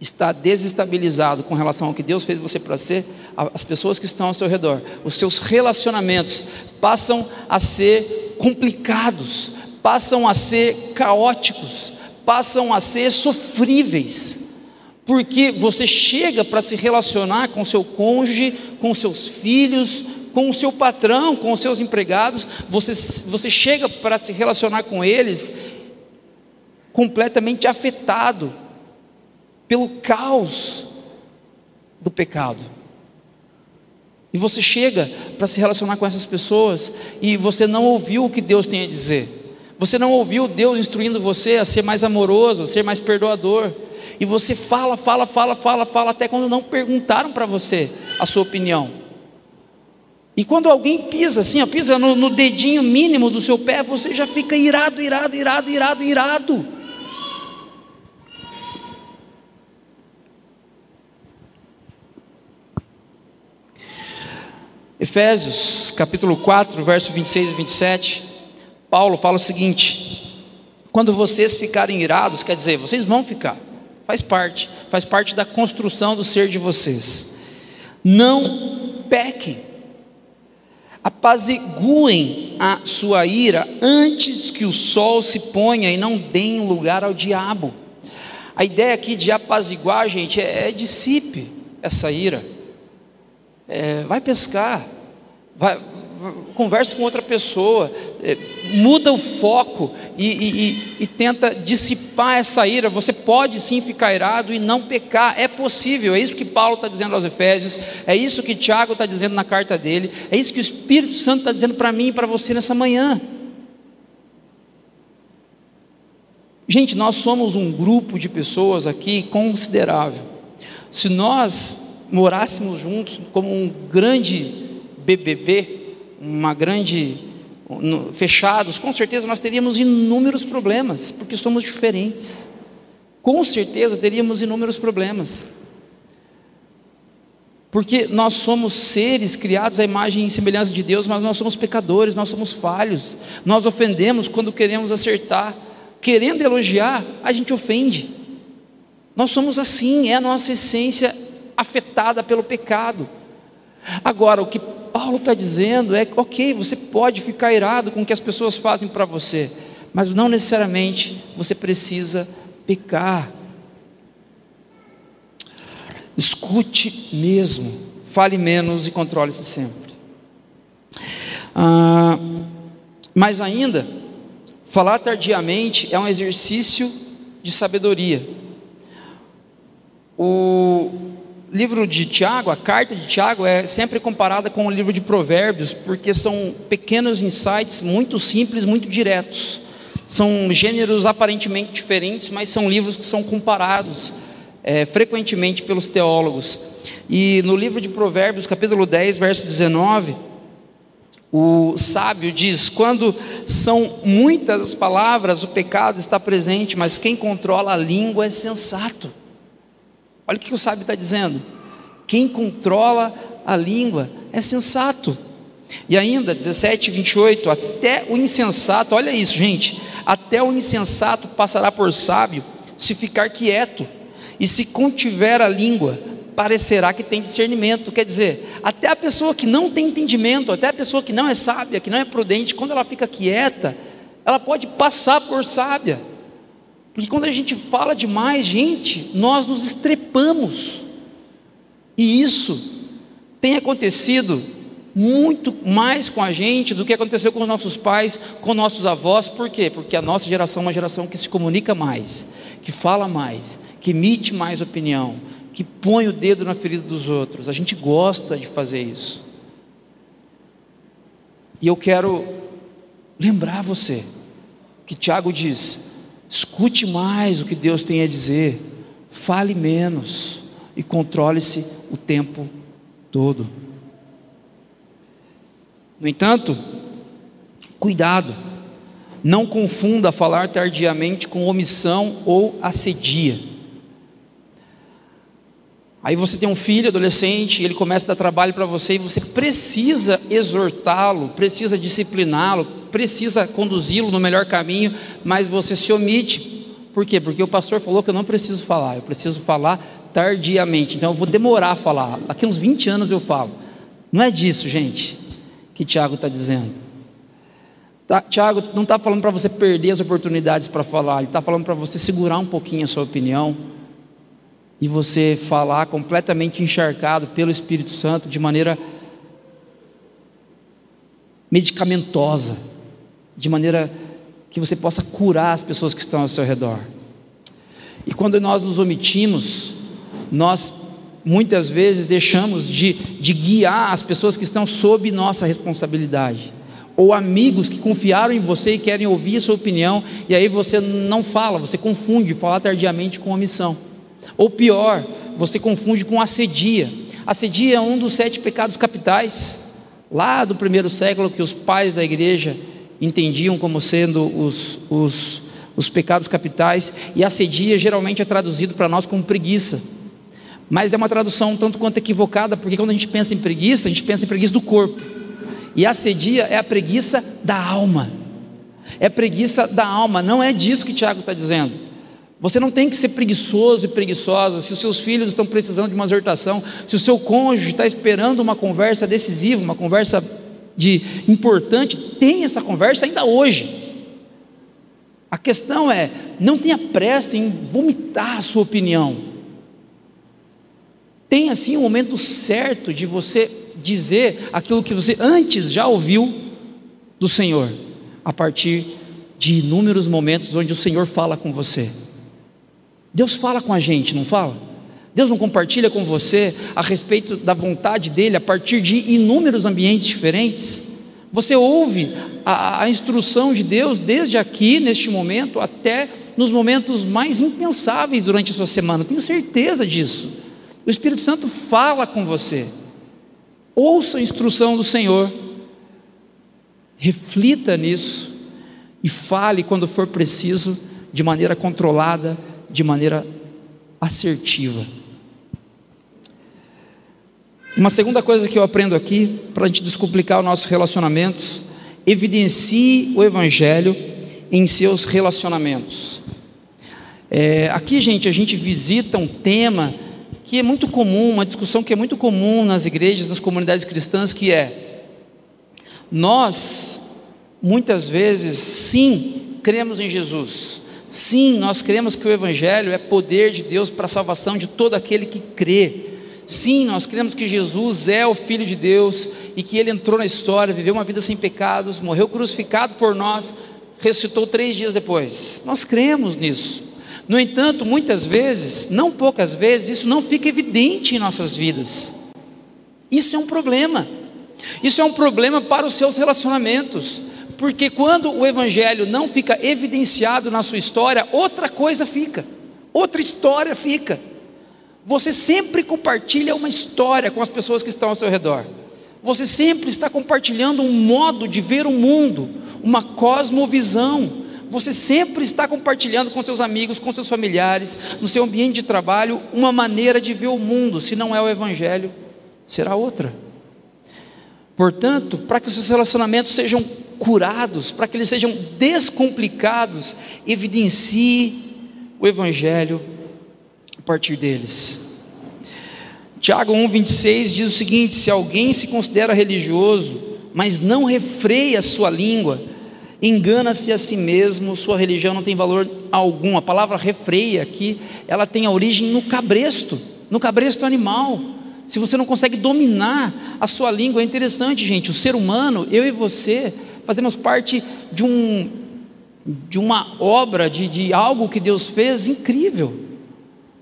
[SPEAKER 2] estar desestabilizado com relação ao que Deus fez você para ser, as pessoas que estão ao seu redor, os seus relacionamentos passam a ser complicados, passam a ser caóticos, passam a ser sofríveis. Porque você chega para se relacionar com seu cônjuge, com seus filhos, com o seu patrão, com os seus empregados, você, você chega para se relacionar com eles completamente afetado pelo caos do pecado. E você chega para se relacionar com essas pessoas e você não ouviu o que Deus tem a dizer. Você não ouviu Deus instruindo você a ser mais amoroso, a ser mais perdoador. E você fala, fala, fala, fala, fala, até quando não perguntaram para você a sua opinião. E quando alguém pisa assim, ó, pisa no, no dedinho mínimo do seu pé, você já fica irado, irado, irado, irado, irado. Efésios capítulo 4, verso 26 e 27, Paulo fala o seguinte: quando vocês ficarem irados, quer dizer, vocês vão ficar, faz parte, faz parte da construção do ser de vocês. Não pequem, apaziguem a sua ira antes que o sol se ponha e não deem lugar ao diabo. A ideia aqui de apaziguar, gente, é, é dissipe essa ira é, vai pescar, vai, converse com outra pessoa, é, muda o foco e, e, e, tenta dissipar essa ira. Você pode sim ficar irado e não pecar, é possível. É isso que Paulo está dizendo aos Efésios, é isso que Tiago está dizendo na carta dele, é isso que o Espírito Santo está dizendo para mim e para você nessa manhã. Gente, nós somos um grupo de pessoas aqui considerável. Se nós morássemos juntos como um grande BBB, uma grande fechados, com certeza nós teríamos inúmeros problemas, porque somos diferentes. Com certeza teríamos inúmeros problemas. Porque nós somos seres criados à imagem e semelhança de Deus, mas nós somos pecadores, nós somos falhos. Nós ofendemos quando queremos acertar. Querendo elogiar, a gente ofende. Nós somos assim, é a nossa essência afetada pelo pecado. Agora, o que Paulo está dizendo é: ok, você pode ficar irado com o que as pessoas fazem para você, mas não necessariamente você precisa pecar. Escute mesmo, fale menos e controle-se sempre. Ah, mas ainda, falar tardiamente é um exercício de sabedoria. O, livro de Tiago, a carta de Tiago é sempre comparada com o livro de Provérbios, porque são pequenos insights muito simples, muito diretos. São gêneros aparentemente diferentes, mas são livros que são comparados é, frequentemente pelos teólogos. E no livro de Provérbios, capítulo 10, verso 19, o sábio diz: Quando são muitas as palavras, o pecado está presente, mas quem controla a língua é sensato. Olha o que o sábio está dizendo. Quem controla a língua é sensato. E ainda, 17, 28, até o insensato, olha isso, gente, até o insensato passará por sábio se ficar quieto, e se contiver a língua, parecerá que tem discernimento. Quer dizer, até a pessoa que não tem entendimento, até a pessoa que não é sábia, que não é prudente, quando ela fica quieta, ela pode passar por sábia. Porque quando a gente fala demais, gente, nós nos estrepamos. E isso tem acontecido muito mais com a gente do que aconteceu com os nossos pais, com nossos avós. Por quê? Porque a nossa geração é uma geração que se comunica mais, que fala mais, que emite mais opinião, que põe o dedo na ferida dos outros. A gente gosta de fazer isso. E eu quero lembrar você que Tiago diz: Escute mais o que Deus tem a dizer, fale menos e controle-se o tempo todo. No entanto, cuidado, não confunda falar tardiamente com omissão ou assedia. Aí você tem um filho adolescente, ele começa a dar trabalho para você e você precisa exortá-lo, precisa discipliná-lo, precisa conduzi-lo no melhor caminho, mas você se omite. Por quê? Porque o pastor falou que eu não preciso falar, eu preciso falar tardiamente. Então eu vou demorar a falar. Daqui uns 20 anos eu falo. Não é disso, gente, que Tiago está dizendo. Tá, Tiago não está falando para você perder as oportunidades para falar, ele está falando para você segurar um pouquinho a sua opinião e você falar completamente encharcado pelo Espírito Santo de maneira medicamentosa, de maneira que você possa curar as pessoas que estão ao seu redor. E quando nós nos omitimos, nós muitas vezes deixamos de, de guiar as pessoas que estão sob nossa responsabilidade ou amigos que confiaram em você e querem ouvir a sua opinião, e aí você não fala, você confunde falar tardiamente com omissão. Ou pior, você confunde com assedia. Assedia é um dos sete pecados capitais, lá do primeiro século, que os pais da igreja entendiam como sendo os, os, os pecados capitais, e assedia geralmente é traduzido para nós como preguiça. Mas é uma tradução um tanto quanto equivocada, porque quando a gente pensa em preguiça, a gente pensa em preguiça do corpo. E assedia é a preguiça da alma. É preguiça da alma, não é disso que Tiago está dizendo. Você não tem que ser preguiçoso e preguiçosa. Se os seus filhos estão precisando de uma exortação, se o seu cônjuge está esperando uma conversa decisiva, uma conversa de importante, tenha essa conversa ainda hoje. A questão é, não tenha pressa em vomitar a sua opinião. Tenha assim o um momento certo de você dizer aquilo que você antes já ouviu do Senhor, a partir de inúmeros momentos onde o Senhor fala com você. Deus fala com a gente, não fala? Deus não compartilha com você a respeito da vontade dele a partir de inúmeros ambientes diferentes? Você ouve a, a, instrução de Deus desde aqui, neste momento, até nos momentos mais impensáveis durante a sua semana, tenho certeza disso. O Espírito Santo fala com você. Ouça a instrução do Senhor, reflita nisso e fale quando for preciso, de maneira controlada, de maneira assertiva. Uma segunda coisa que eu aprendo aqui, para a gente descomplicar os nossos relacionamentos, evidencie o Evangelho em seus relacionamentos. É, aqui, gente, a gente visita um tema que é muito comum, uma discussão que é muito comum nas igrejas, nas comunidades cristãs, que é: nós, muitas vezes, sim, cremos em Jesus, Sim, nós cremos que o Evangelho é poder de Deus para a salvação de todo aquele que crê. Sim, nós cremos que Jesus é o Filho de Deus e que Ele entrou na história, viveu uma vida sem pecados, morreu crucificado por nós, ressuscitou três dias depois. Nós cremos nisso. No entanto, muitas vezes, não poucas vezes, isso não fica evidente em nossas vidas. Isso é um problema. Isso é um problema para os seus relacionamentos. Porque quando o evangelho não fica evidenciado na sua história, outra coisa fica, outra história fica. Você sempre compartilha uma história com as pessoas que estão ao seu redor. Você sempre está compartilhando um modo de ver o mundo, uma cosmovisão. Você sempre está compartilhando com seus amigos, com seus familiares, no seu ambiente de trabalho, uma maneira de ver o mundo. Se não é o Evangelho, será outra. Portanto, para que os seus relacionamentos sejam curados, para que eles sejam descomplicados, evidencie o Evangelho a partir deles. Tiago 1,26 diz o seguinte: se alguém se considera religioso, mas não refreia a sua língua, engana-se a si mesmo, sua religião não tem valor algum. A palavra refreia aqui, ela tem a origem no cabresto, no cabresto animal. Se você não consegue dominar a sua língua, é interessante, gente. O ser humano, eu e você, fazemos parte de, um, de uma obra, de, de algo que Deus fez incrível.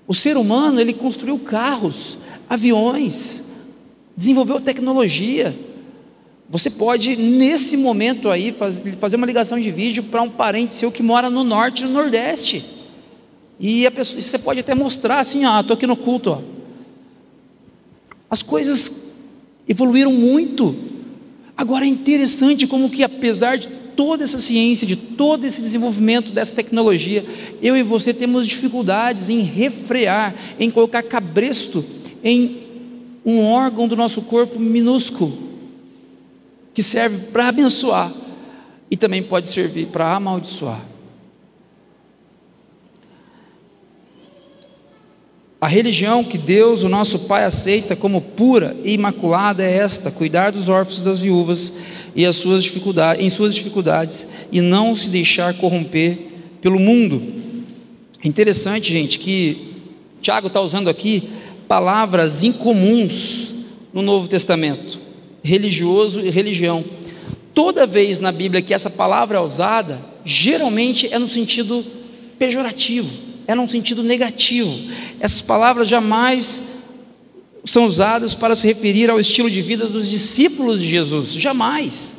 [SPEAKER 2] O ser humano, ele construiu carros, aviões, desenvolveu tecnologia. Você pode, nesse momento aí, fazer uma ligação de vídeo para um parente seu que mora no norte e no nordeste. E pessoa, você pode até mostrar assim, ah, estou aqui no culto. Ó. As coisas evoluíram muito. Agora é interessante como que apesar de toda essa ciência, de todo esse desenvolvimento dessa tecnologia, eu e você temos dificuldades em refrear, em colocar cabresto em um órgão do nosso corpo minúsculo, que serve para abençoar e também pode servir para amaldiçoar. A religião que Deus, o nosso Pai, aceita como pura e imaculada é esta: cuidar dos órfãos das viúvas e as suas dificuldades, em suas dificuldades e não se deixar corromper pelo mundo. É interessante, gente, que Tiago está usando aqui palavras incomuns no Novo Testamento: religioso e religião. Toda vez na Bíblia que essa palavra é usada, geralmente é no sentido pejorativo é num sentido negativo. Essas palavras jamais são usadas para se referir ao estilo de vida dos discípulos de Jesus, jamais.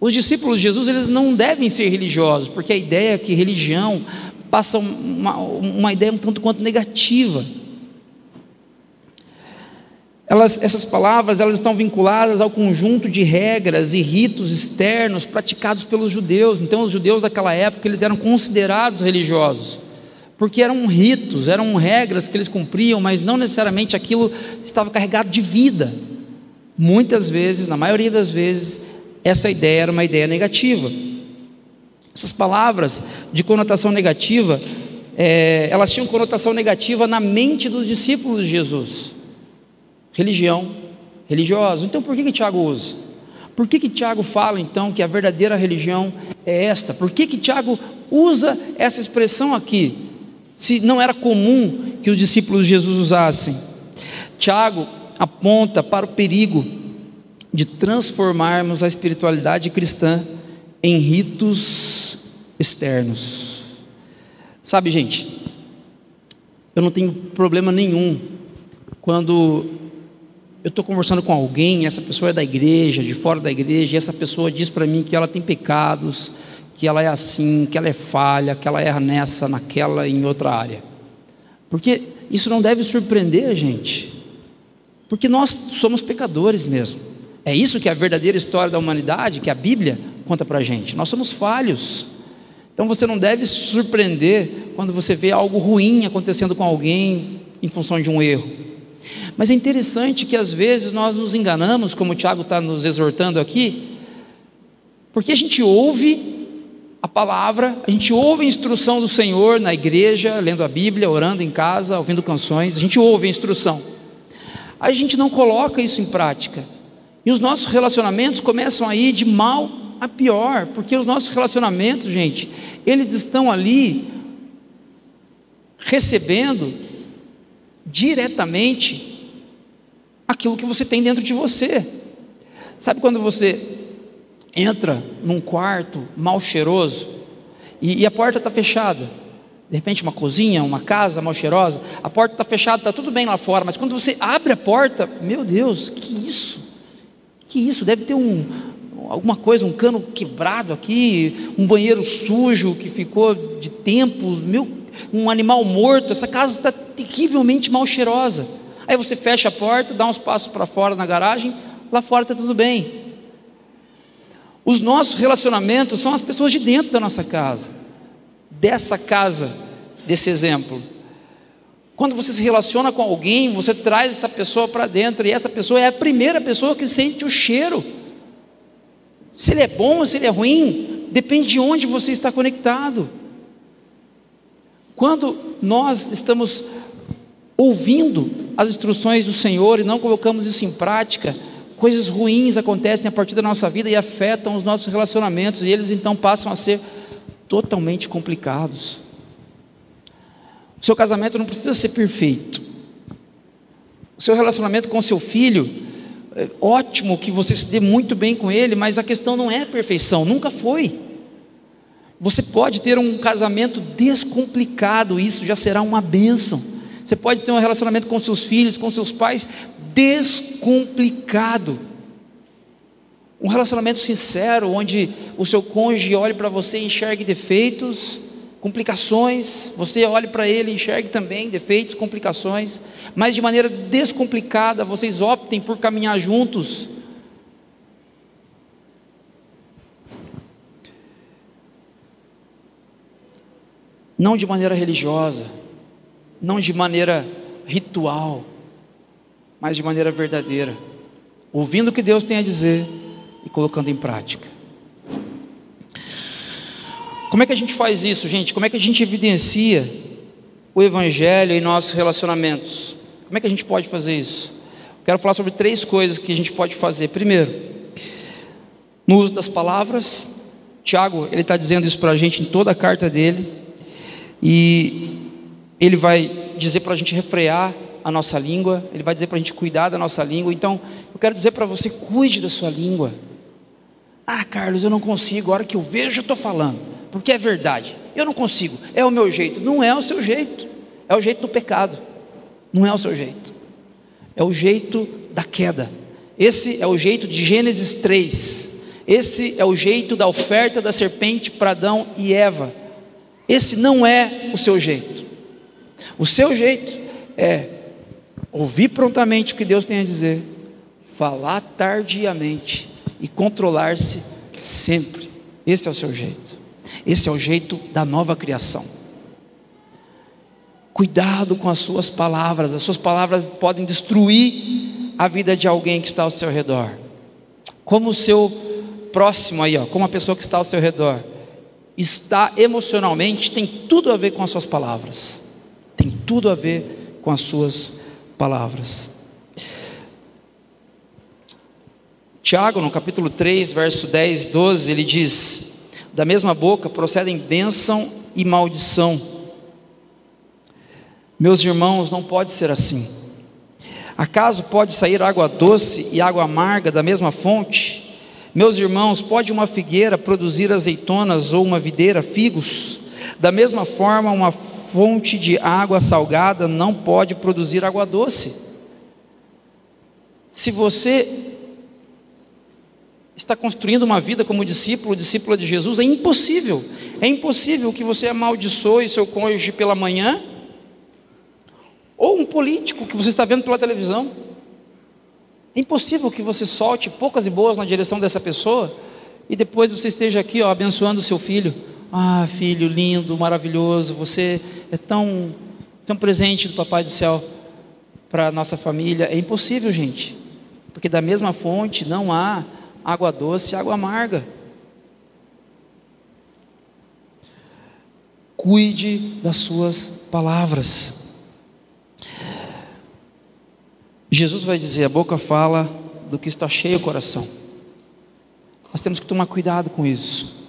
[SPEAKER 2] Os discípulos de Jesus eles não devem ser religiosos, porque a ideia é que religião passa uma, uma ideia um tanto quanto negativa. Elas, essas palavras elas estão vinculadas ao conjunto de regras e ritos externos praticados pelos judeus. Então, os judeus daquela época eles eram considerados religiosos porque eram ritos, eram regras que eles cumpriam, mas não necessariamente aquilo estava carregado de vida. Muitas vezes, na maioria das vezes, essa ideia era uma ideia negativa. Essas palavras de conotação negativa, é, elas tinham conotação negativa na mente dos discípulos de Jesus. Religião, religiosos. Então por que, que Tiago usa? Por que, que Tiago fala então que a verdadeira religião é esta? Por que, que Tiago usa essa expressão aqui? Se não era comum que os discípulos de Jesus usassem. Tiago aponta para o perigo de transformarmos a espiritualidade cristã em ritos externos. Sabe, gente, eu não tenho problema nenhum quando eu estou conversando com alguém, essa pessoa é da igreja, de fora da igreja, e essa pessoa diz para mim que ela tem pecados, que ela é assim, que ela é falha, que ela erra nessa, naquela e em outra área. Porque isso não deve surpreender a gente. Porque nós somos pecadores mesmo. É isso que é a verdadeira história da humanidade, que a Bíblia conta para a gente. Nós somos falhos. Então você não deve se surpreender quando você vê algo ruim acontecendo com alguém em função de um erro. Mas é interessante que às vezes nós nos enganamos, como o Tiago está nos exortando aqui, porque a gente ouve a palavra, a gente ouve a instrução do Senhor na igreja, lendo a Bíblia, orando em casa, ouvindo canções, a gente ouve a instrução. A gente não coloca isso em prática. E os nossos relacionamentos começam a ir de mal a pior, porque os nossos relacionamentos, gente, eles estão ali recebendo diretamente aquilo que você tem dentro de você. Sabe quando você entra num quarto mal cheiroso e, e a porta está fechada. De repente, uma cozinha, uma casa mal cheirosa, a porta está fechada, está tudo bem lá fora, mas quando você abre a porta, meu Deus, que isso? Que isso? Deve ter um, alguma coisa, um cano quebrado aqui, um banheiro sujo que ficou de tempos, meu, um animal morto. Essa casa está terrivelmente mal cheirosa. Aí você fecha a porta, dá uns passos para fora na garagem, lá fora está tudo bem. Os nossos relacionamentos são as pessoas de dentro da nossa casa, dessa casa, desse exemplo. Quando você se relaciona com alguém, você traz essa pessoa para dentro, e essa pessoa é a primeira pessoa que sente o cheiro. Se ele é bom ou se ele é ruim, depende de onde você está conectado. Quando nós estamos ouvindo as instruções do Senhor e não colocamos isso em prática, coisas ruins acontecem a partir da nossa vida e afetam os nossos relacionamentos, e eles então passam a ser totalmente complicados. O seu casamento não precisa ser perfeito. O seu relacionamento com seu filho, é ótimo que você se dê muito bem com ele, mas a questão não é perfeição, nunca foi. Você pode ter um casamento descomplicado, isso já será uma bênção. Você pode ter um relacionamento com seus filhos, com seus pais, descomplicado. Um relacionamento sincero, onde o seu cônjuge olhe para você e enxergue defeitos, complicações, você olhe para ele e enxergue também defeitos, complicações, mas de maneira descomplicada, vocês optem por caminhar juntos. Não de maneira religiosa, não de maneira ritual, mas de maneira verdadeira, ouvindo o que Deus tem a dizer e colocando em prática. Como é que a gente faz isso, gente? Como é que a gente evidencia o Evangelho em nossos relacionamentos? Como é que a gente pode fazer isso? Quero falar sobre três coisas que a gente pode fazer. Primeiro, no uso das palavras. Tiago, ele está dizendo isso para a gente em toda a carta dele. E ele vai dizer para a gente refrear a nossa língua, ele vai dizer para a gente cuidar da nossa língua. Então, eu quero dizer para você: cuide da sua língua. Ah, Carlos, eu não consigo, a hora que eu vejo, eu estou falando porque é verdade. Eu não consigo, é o meu jeito. Não é o seu jeito, é o jeito do pecado, não é o seu jeito, é o jeito da queda. Esse é o jeito de Gênesis 3. Esse é o jeito da oferta da serpente para Adão e Eva. Esse não é o seu jeito. O seu jeito é ouvir prontamente o que Deus tem a dizer, falar tardiamente e controlar-se sempre. Esse é o seu jeito. Esse é o jeito da nova criação. Cuidado com as suas palavras, as suas palavras podem destruir a vida de alguém que está ao seu redor. Como o seu próximo aí, ó, como a pessoa que está ao seu redor está emocionalmente, tem tudo a ver com as suas palavras. Tem tudo a ver com as suas palavras. Tiago, no capítulo 3, verso 10 e 12, ele diz: da mesma boca procedem bênção e maldição. Meus irmãos, não pode ser assim. Acaso pode sair água doce e água amarga da mesma fonte? Meus irmãos, pode uma figueira produzir azeitonas ou uma videira figos? Da mesma forma, uma fonte de água salgada não pode produzir água doce. Se você está construindo uma vida como discípulo, discípula de Jesus, é impossível. É impossível que você amaldiçoe seu cônjuge pela manhã, ou um político que você está vendo pela televisão. É impossível que você solte poucas e boas na direção dessa pessoa e depois você esteja aqui ó, abençoando o seu filho. Ah, filho lindo, maravilhoso, você é tão, tão presente do Papai do Céu para a nossa família. É impossível, gente, porque da mesma fonte não há água doce e água amarga. Cuide das suas palavras. Jesus vai dizer: a boca fala do que está cheio o coração. Nós temos que tomar cuidado com isso.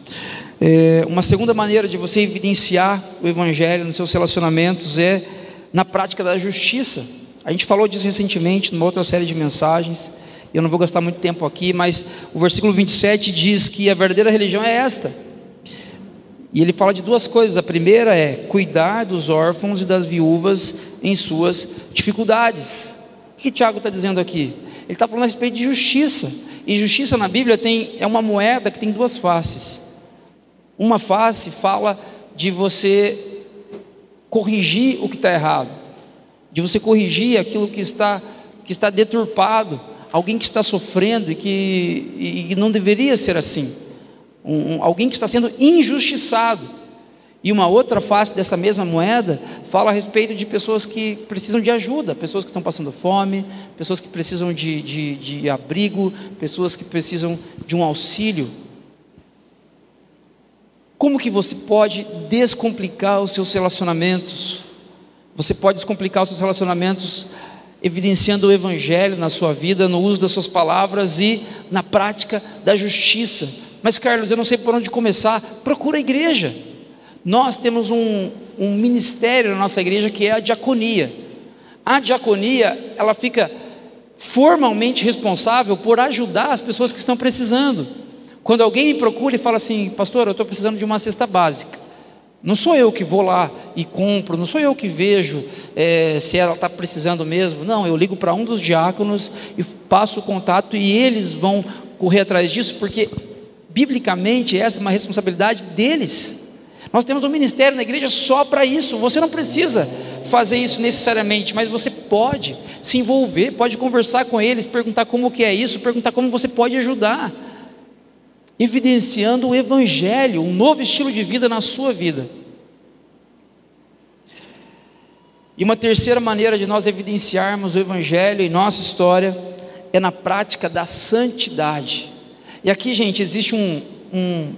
[SPEAKER 2] É, uma segunda maneira de você evidenciar o Evangelho nos seus relacionamentos é na prática da justiça. A gente falou disso recentemente numa outra série de mensagens. Eu não vou gastar muito tempo aqui, mas o versículo 27 diz que a verdadeira religião é esta. E ele fala de duas coisas. A primeira é cuidar dos órfãos e das viúvas em suas dificuldades. O que Tiago está dizendo aqui? Ele está falando a respeito de justiça. E justiça na Bíblia tem, é uma moeda que tem duas faces. Uma face fala de você corrigir o que está errado, de você corrigir aquilo que está, que está deturpado alguém que está sofrendo e que e não deveria ser assim, um, alguém que está sendo injustiçado. E uma outra face dessa mesma moeda fala a respeito de pessoas que precisam de ajuda, pessoas que estão passando fome, pessoas que precisam de, de, de abrigo, pessoas que precisam de um auxílio. Como que você pode descomplicar os seus relacionamentos? Você pode descomplicar os seus relacionamentos evidenciando o Evangelho na sua vida, no uso das suas palavras e na prática da justiça. Mas, Carlos, eu não sei por onde começar. Procura a igreja. Nós temos um, um ministério na nossa igreja que é a diaconia. A diaconia, ela fica formalmente responsável por ajudar as pessoas que estão precisando. Quando alguém me procura e fala assim, pastor, eu estou precisando de uma cesta básica. Não sou eu que vou lá e compro, não sou eu que vejo é, se ela está precisando mesmo. Não, eu ligo para um dos diáconos e passo o contato e eles vão correr atrás disso, porque biblicamente essa é uma responsabilidade deles. Nós temos um ministério na igreja só para isso. Você não precisa fazer isso necessariamente, mas você pode se envolver, pode conversar com eles, perguntar como que é isso, perguntar como você pode ajudar evidenciando o Evangelho, um novo estilo de vida na sua vida. E uma terceira maneira de nós evidenciarmos o Evangelho em nossa história é na prática da santidade. E aqui, gente, existe um, um,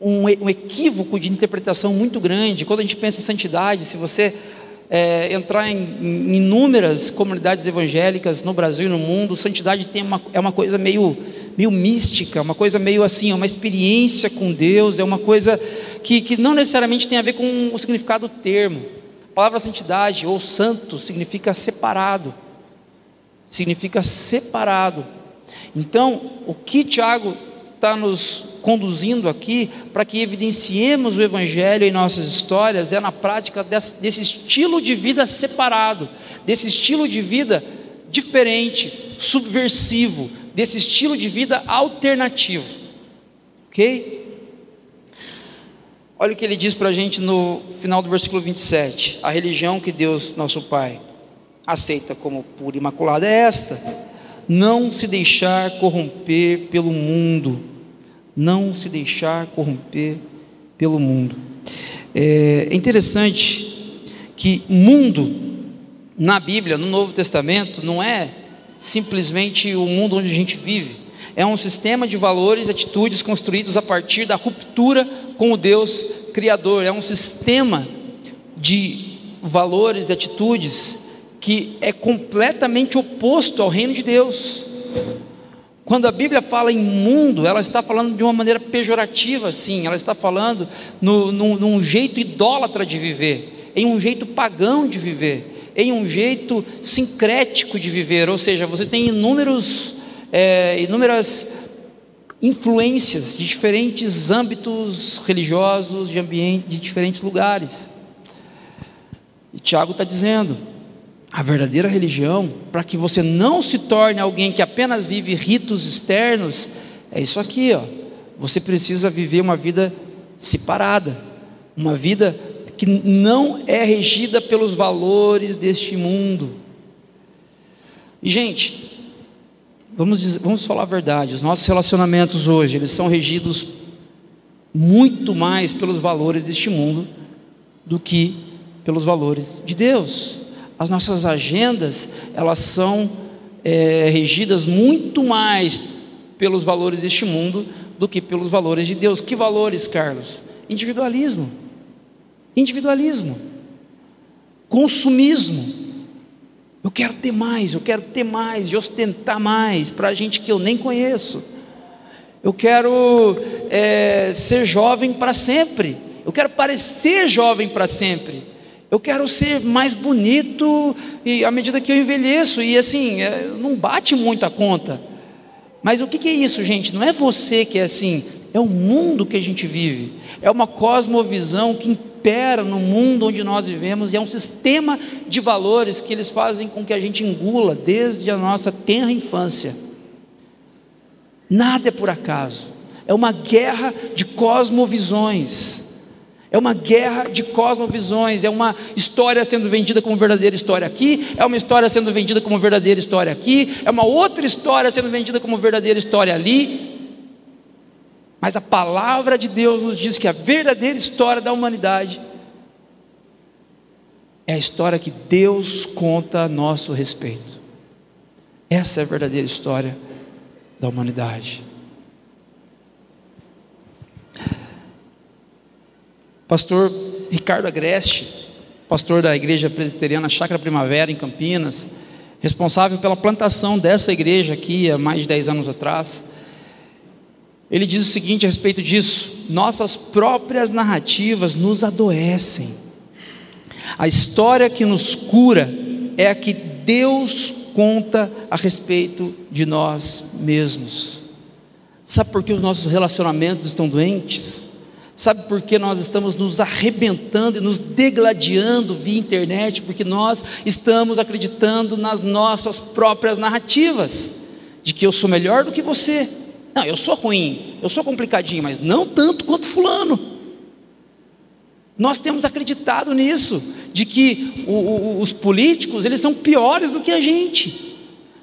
[SPEAKER 2] um, equívoco de interpretação muito grande. Quando a gente pensa em santidade, se você é, entrar em, em, inúmeras comunidades evangélicas no Brasil e no mundo, santidade tem uma, é uma coisa meio, meio mística, uma coisa meio assim, é uma experiência com Deus, é uma coisa que, que não necessariamente tem a ver com o significado do termo. A palavra santidade ou santo significa separado significa separado. Então, o que Tiago está nos conduzindo aqui para que evidenciemos o Evangelho em nossas histórias é na prática desse, desse estilo de vida separado, desse estilo de vida diferente, subversivo, desse estilo de vida alternativo. Ok? Olha o que ele diz para a gente no final do versículo 27. A religião que Deus, nosso Pai, aceita como pura e imaculada é esta: não se deixar corromper pelo mundo, não se deixar corromper pelo mundo. É, é interessante que mundo na Bíblia, no Novo Testamento, não é simplesmente o mundo onde a gente vive. É um sistema de valores e atitudes construídos a partir da ruptura com o Deus Criador. É um sistema de valores e atitudes que é completamente oposto ao reino de Deus. Quando a Bíblia fala em mundo, ela está falando de uma maneira pejorativa, sim, ela está falando no, no, num jeito idólatra de viver, em um jeito pagão de viver, em um jeito sincrético de viver, ou seja, você tem inúmeros, é, inúmeras influências de diferentes âmbitos religiosos, de ambiente, de diferentes lugares. E Tiago está dizendo: a verdadeira religião, para que você não se torne alguém que apenas vive ritos externos, é isso aqui, ó. Você precisa viver uma vida separada, uma vida que não é regida pelos valores deste mundo. E gente, vamos dizer, vamos falar a verdade, os nossos relacionamentos hoje, eles são regidos muito mais pelos valores deste mundo do que pelos valores de Deus as nossas agendas elas são é, regidas muito mais pelos valores deste mundo do que pelos valores de Deus. Que valores, Carlos? Individualismo, individualismo, consumismo. Eu quero ter mais, eu quero ter mais, de ostentar mais para gente que eu nem conheço. Eu quero é, ser jovem para sempre. Eu quero parecer jovem para sempre. Eu quero ser mais bonito e à medida que eu envelheço e assim é, não bate muito a conta. Mas o que é isso, gente? Não é você que é assim, é o mundo que a gente vive. É uma cosmovisão que impera no mundo onde nós vivemos e é um sistema de valores que eles fazem com que a gente engula desde a nossa tenra infância. Nada é por acaso. É uma guerra de cosmovisões. É uma guerra de cosmovisões, é uma história sendo vendida como verdadeira história aqui, é uma história sendo vendida como verdadeira história aqui, é uma outra história sendo vendida como verdadeira história ali. Mas a palavra de Deus nos diz que a verdadeira história da humanidade é a história que Deus conta a nosso respeito. Essa é a verdadeira história da humanidade. Pastor Ricardo Agreste, pastor da Igreja Presbiteriana Chácara Primavera, em Campinas, responsável pela plantação dessa igreja aqui há mais de 10 anos atrás. Ele diz o seguinte a respeito disso: nossas próprias narrativas nos adoecem. A história que nos cura é a que Deus conta a respeito de nós mesmos. Sabe por que os nossos relacionamentos estão doentes? Sabe por que nós estamos nos arrebentando e nos degladiando via internet? Porque nós estamos acreditando nas nossas próprias narrativas, de que eu sou melhor do que você. Não, eu sou ruim, eu sou complicadinho, mas não tanto quanto Fulano. Nós temos acreditado nisso, de que o, o, os políticos eles são piores do que a gente.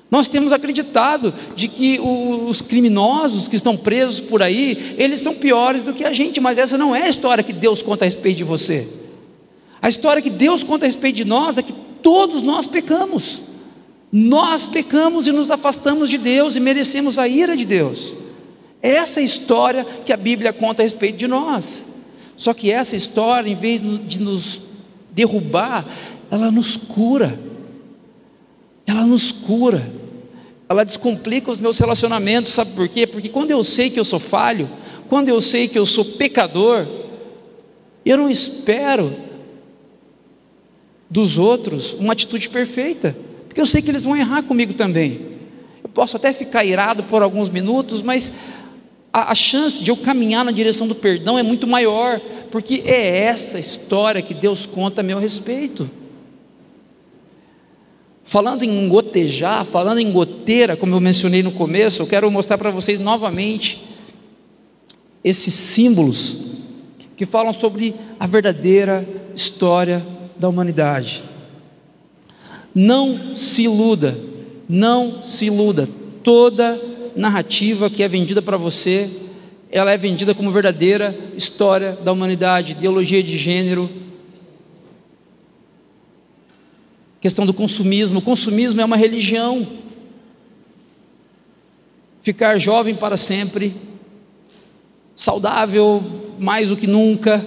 [SPEAKER 2] Nós temos acreditado de que os criminosos que estão presos por aí, eles são piores do que a gente, mas essa não é a história que Deus conta a respeito de você. A história que Deus conta a respeito de nós é que todos nós pecamos. Nós pecamos e nos afastamos de Deus e merecemos a ira de Deus. Essa é a história que a Bíblia conta a respeito de nós. Só que essa história, em vez de nos derrubar, ela nos cura. Ela nos cura. Ela descomplica os meus relacionamentos, sabe por quê? Porque quando eu sei que eu sou falho, quando eu sei que eu sou pecador, eu não espero dos outros uma atitude perfeita porque eu sei que eles vão errar comigo também. Eu posso até ficar irado por alguns minutos, mas a, a chance de eu caminhar na direção do perdão é muito maior, porque é essa história que Deus conta a meu respeito. Falando em gotejar, falando em goteira, como eu mencionei no começo, eu quero mostrar para vocês novamente esses símbolos que falam sobre a verdadeira história da humanidade. Não se iluda, não se iluda. Toda narrativa que é vendida para você, ela é vendida como verdadeira história da humanidade, ideologia de gênero. Questão do consumismo. O consumismo é uma religião. Ficar jovem para sempre, saudável mais do que nunca.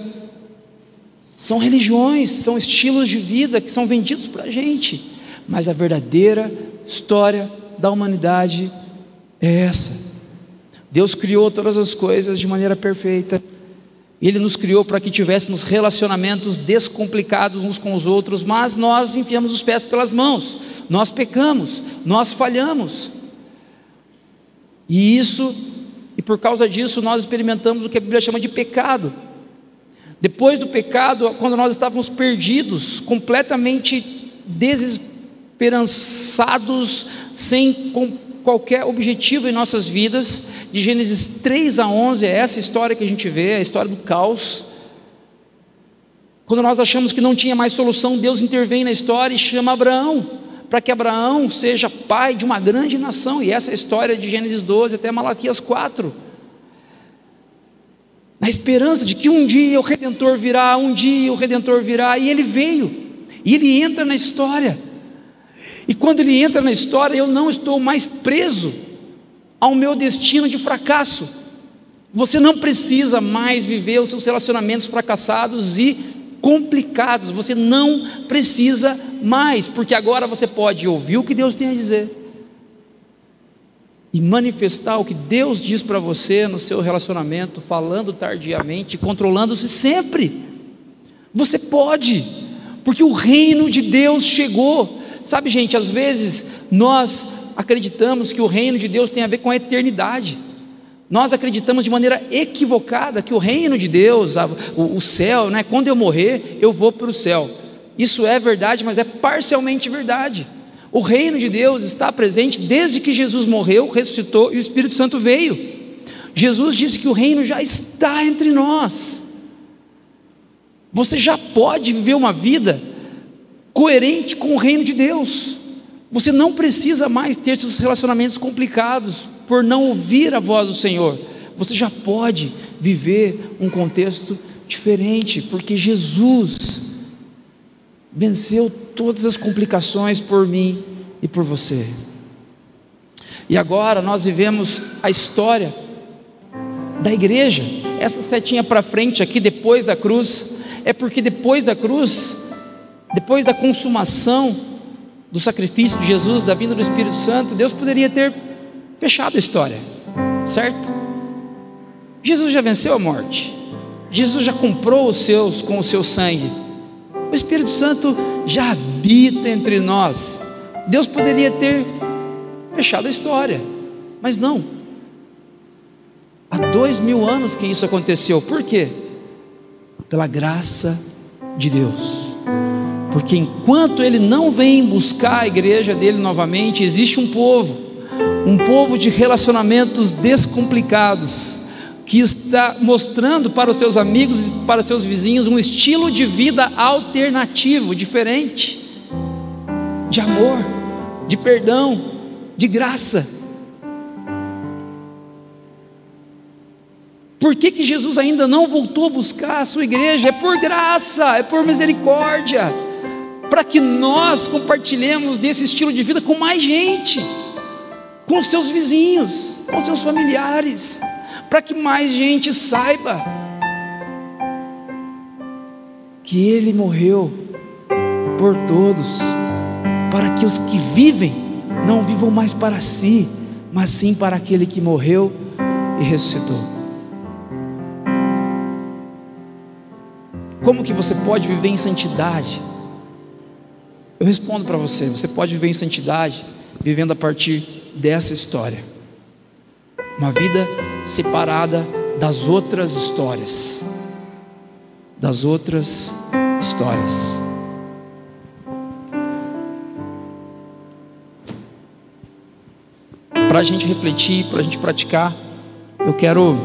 [SPEAKER 2] São religiões, são estilos de vida que são vendidos para a gente mas a verdadeira história da humanidade é essa. Deus criou todas as coisas de maneira perfeita. Ele nos criou para que tivéssemos relacionamentos descomplicados uns com os outros, mas nós enfiamos os pés pelas mãos, nós pecamos, nós falhamos. E isso, e por causa disso, nós experimentamos o que a Bíblia chama de pecado. Depois do pecado, quando nós estávamos perdidos, completamente desesperados, esperançados, sem qualquer objetivo em nossas vidas. De Gênesis 3 a 11 é essa história que a gente vê, a história do caos. Quando nós achamos que não tinha mais solução, Deus intervém na história e chama Abraão, para que Abraão seja pai de uma grande nação, e essa é a história de Gênesis 12 até Malaquias 4. Na esperança de que um dia o Redentor virá, um dia o Redentor virá, e ele veio, e ele entra na história. E quando ele entra na história, eu não estou mais preso ao meu destino de fracasso. Você não precisa mais viver os seus relacionamentos fracassados e complicados. Você não precisa mais, porque agora você pode ouvir o que Deus tem a dizer e manifestar o que Deus diz para você no seu relacionamento, falando tardiamente, controlando-se sempre. Você pode, porque o reino de Deus chegou. Sabe, gente, às vezes nós acreditamos que o reino de Deus tem a ver com a eternidade. Nós acreditamos de maneira equivocada que o reino de Deus, o, céu, né, quando eu morrer, eu vou para o céu. Isso é verdade, mas é parcialmente verdade. O reino de Deus está presente desde que Jesus morreu, ressuscitou e o Espírito Santo veio. Jesus disse que o reino já está entre nós. Você já pode viver uma vida coerente com o reino de Deus. Você não precisa mais ter seus relacionamentos complicados por não ouvir a voz do Senhor. Você já pode viver um contexto diferente, porque Jesus venceu todas as complicações por mim e por você. E agora nós vivemos a história da igreja. Essa setinha para frente aqui depois da cruz é porque depois da cruz depois da consumação do sacrifício de Jesus, da vinda do Espírito Santo, Deus poderia ter fechado a história, certo? Jesus já venceu a morte, Jesus já comprou os seus com o seu sangue, o Espírito Santo já habita entre nós. Deus poderia ter fechado a história, mas não. Há dois mil anos que isso aconteceu, por quê? Pela graça de Deus. Porque enquanto ele não vem buscar a igreja dele novamente, existe um povo, um povo de relacionamentos descomplicados, que está mostrando para os seus amigos e para seus vizinhos um estilo de vida alternativo, diferente, de amor, de perdão, de graça. Por que, que Jesus ainda não voltou a buscar a sua igreja? É por graça, é por misericórdia, para que nós compartilhemos desse estilo de vida com mais gente, com os seus vizinhos, com os seus familiares, para que mais gente saiba que Ele morreu por todos, para que os que vivem não vivam mais para si, mas sim para aquele que morreu e ressuscitou. Como que você pode viver em santidade? Eu respondo para você: você pode viver em santidade vivendo a partir dessa história. Uma vida separada das outras histórias. Das outras histórias. Para a gente refletir, para a gente praticar, eu quero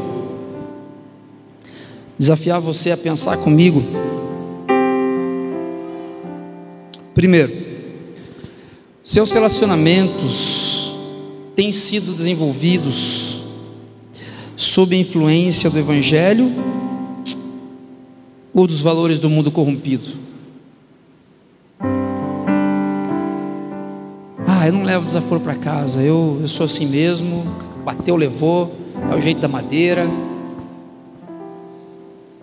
[SPEAKER 2] desafiar você a pensar comigo. Primeiro, seus relacionamentos têm sido desenvolvidos sob a influência do Evangelho ou dos valores do mundo corrompido? Ah, eu não levo desaforo para casa, eu, eu sou assim mesmo, bateu, levou, é o jeito da madeira.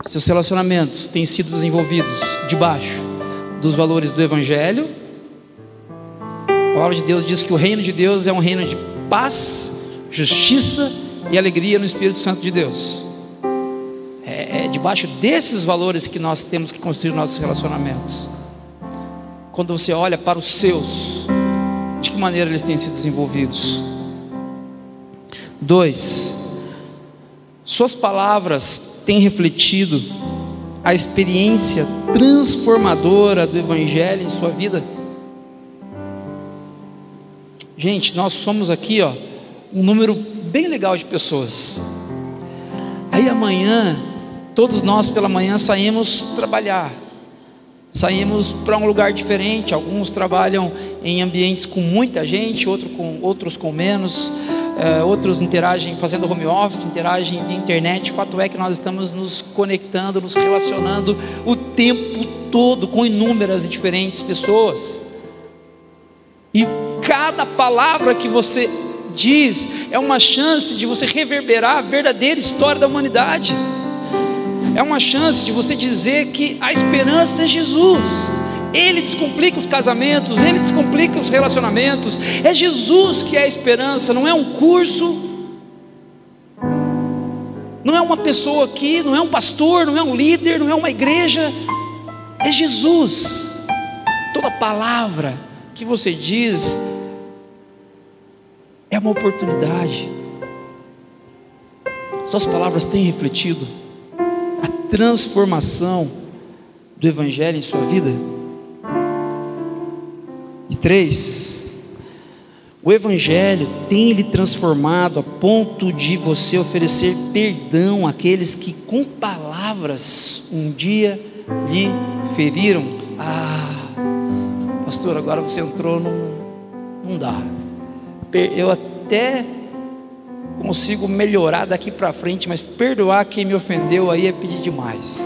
[SPEAKER 2] Seus relacionamentos têm sido desenvolvidos debaixo dos valores do Evangelho. A palavra de Deus diz que o reino de Deus é um reino de paz, justiça e alegria no Espírito Santo de Deus. É, é debaixo desses valores que nós temos que construir nossos relacionamentos. Quando você olha para os seus, de que maneira eles têm sido desenvolvidos? Dois, suas palavras tem refletido a experiência transformadora do Evangelho em sua vida? Gente, nós somos aqui, ó, um número bem legal de pessoas. Aí amanhã, todos nós pela manhã saímos trabalhar, saímos para um lugar diferente. Alguns trabalham em ambientes com muita gente, outros com, outros com menos uh, outros interagem fazendo home office, interagem via internet. O fato é que nós estamos nos conectando, nos relacionando o tempo todo com inúmeras e diferentes pessoas. E cada palavra que você diz é uma chance de você reverberar a verdadeira história da humanidade. É uma chance de você dizer que a esperança é Jesus. Ele descomplica os casamentos, Ele descomplica os relacionamentos. É Jesus que é a esperança, não é um curso, não é uma pessoa aqui, não é um pastor, não é um líder, não é uma igreja. É Jesus. Toda palavra que você diz é uma oportunidade. Suas palavras têm refletido a transformação do Evangelho em sua vida? E três, o Evangelho tem lhe transformado a ponto de você oferecer perdão àqueles que com palavras um dia lhe feriram. Ah, pastor, agora você entrou num. Não dá. Eu até consigo melhorar daqui para frente, mas perdoar quem me ofendeu aí é pedir demais.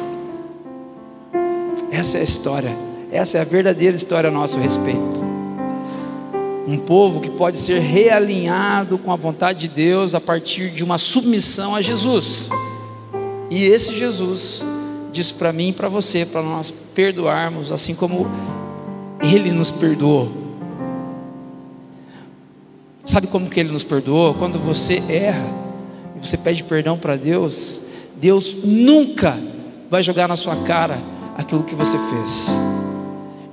[SPEAKER 2] Essa é a história, essa é a verdadeira história a nosso respeito. Um povo que pode ser realinhado com a vontade de Deus a partir de uma submissão a Jesus. E esse Jesus disse para mim e para você, para nós perdoarmos, assim como Ele nos perdoou. Sabe como que Ele nos perdoou? Quando você erra e você pede perdão para Deus, Deus nunca vai jogar na sua cara aquilo que você fez.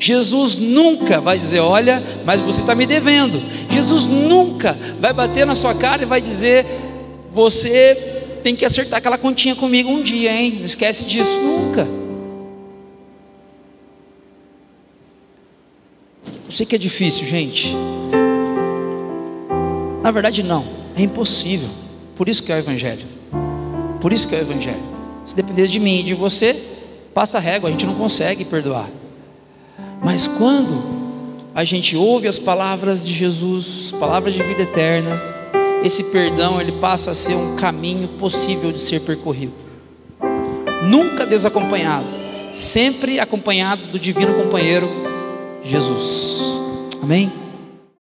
[SPEAKER 2] Jesus nunca vai dizer: Olha, mas você está me devendo. Jesus nunca vai bater na sua cara e vai dizer: Você tem que acertar aquela continha comigo um dia, hein? Não esquece disso. Nunca. Eu sei que é difícil, gente. Na verdade, não. É impossível. Por isso que é o Evangelho. Por isso que é o Evangelho. Se dependesse de mim e de você, passa a régua, a gente não consegue perdoar. Mas quando a gente ouve as palavras de Jesus, palavras de vida eterna, esse perdão ele passa a ser um caminho possível de ser percorrido. Nunca desacompanhado, sempre acompanhado do divino companheiro Jesus. Amém?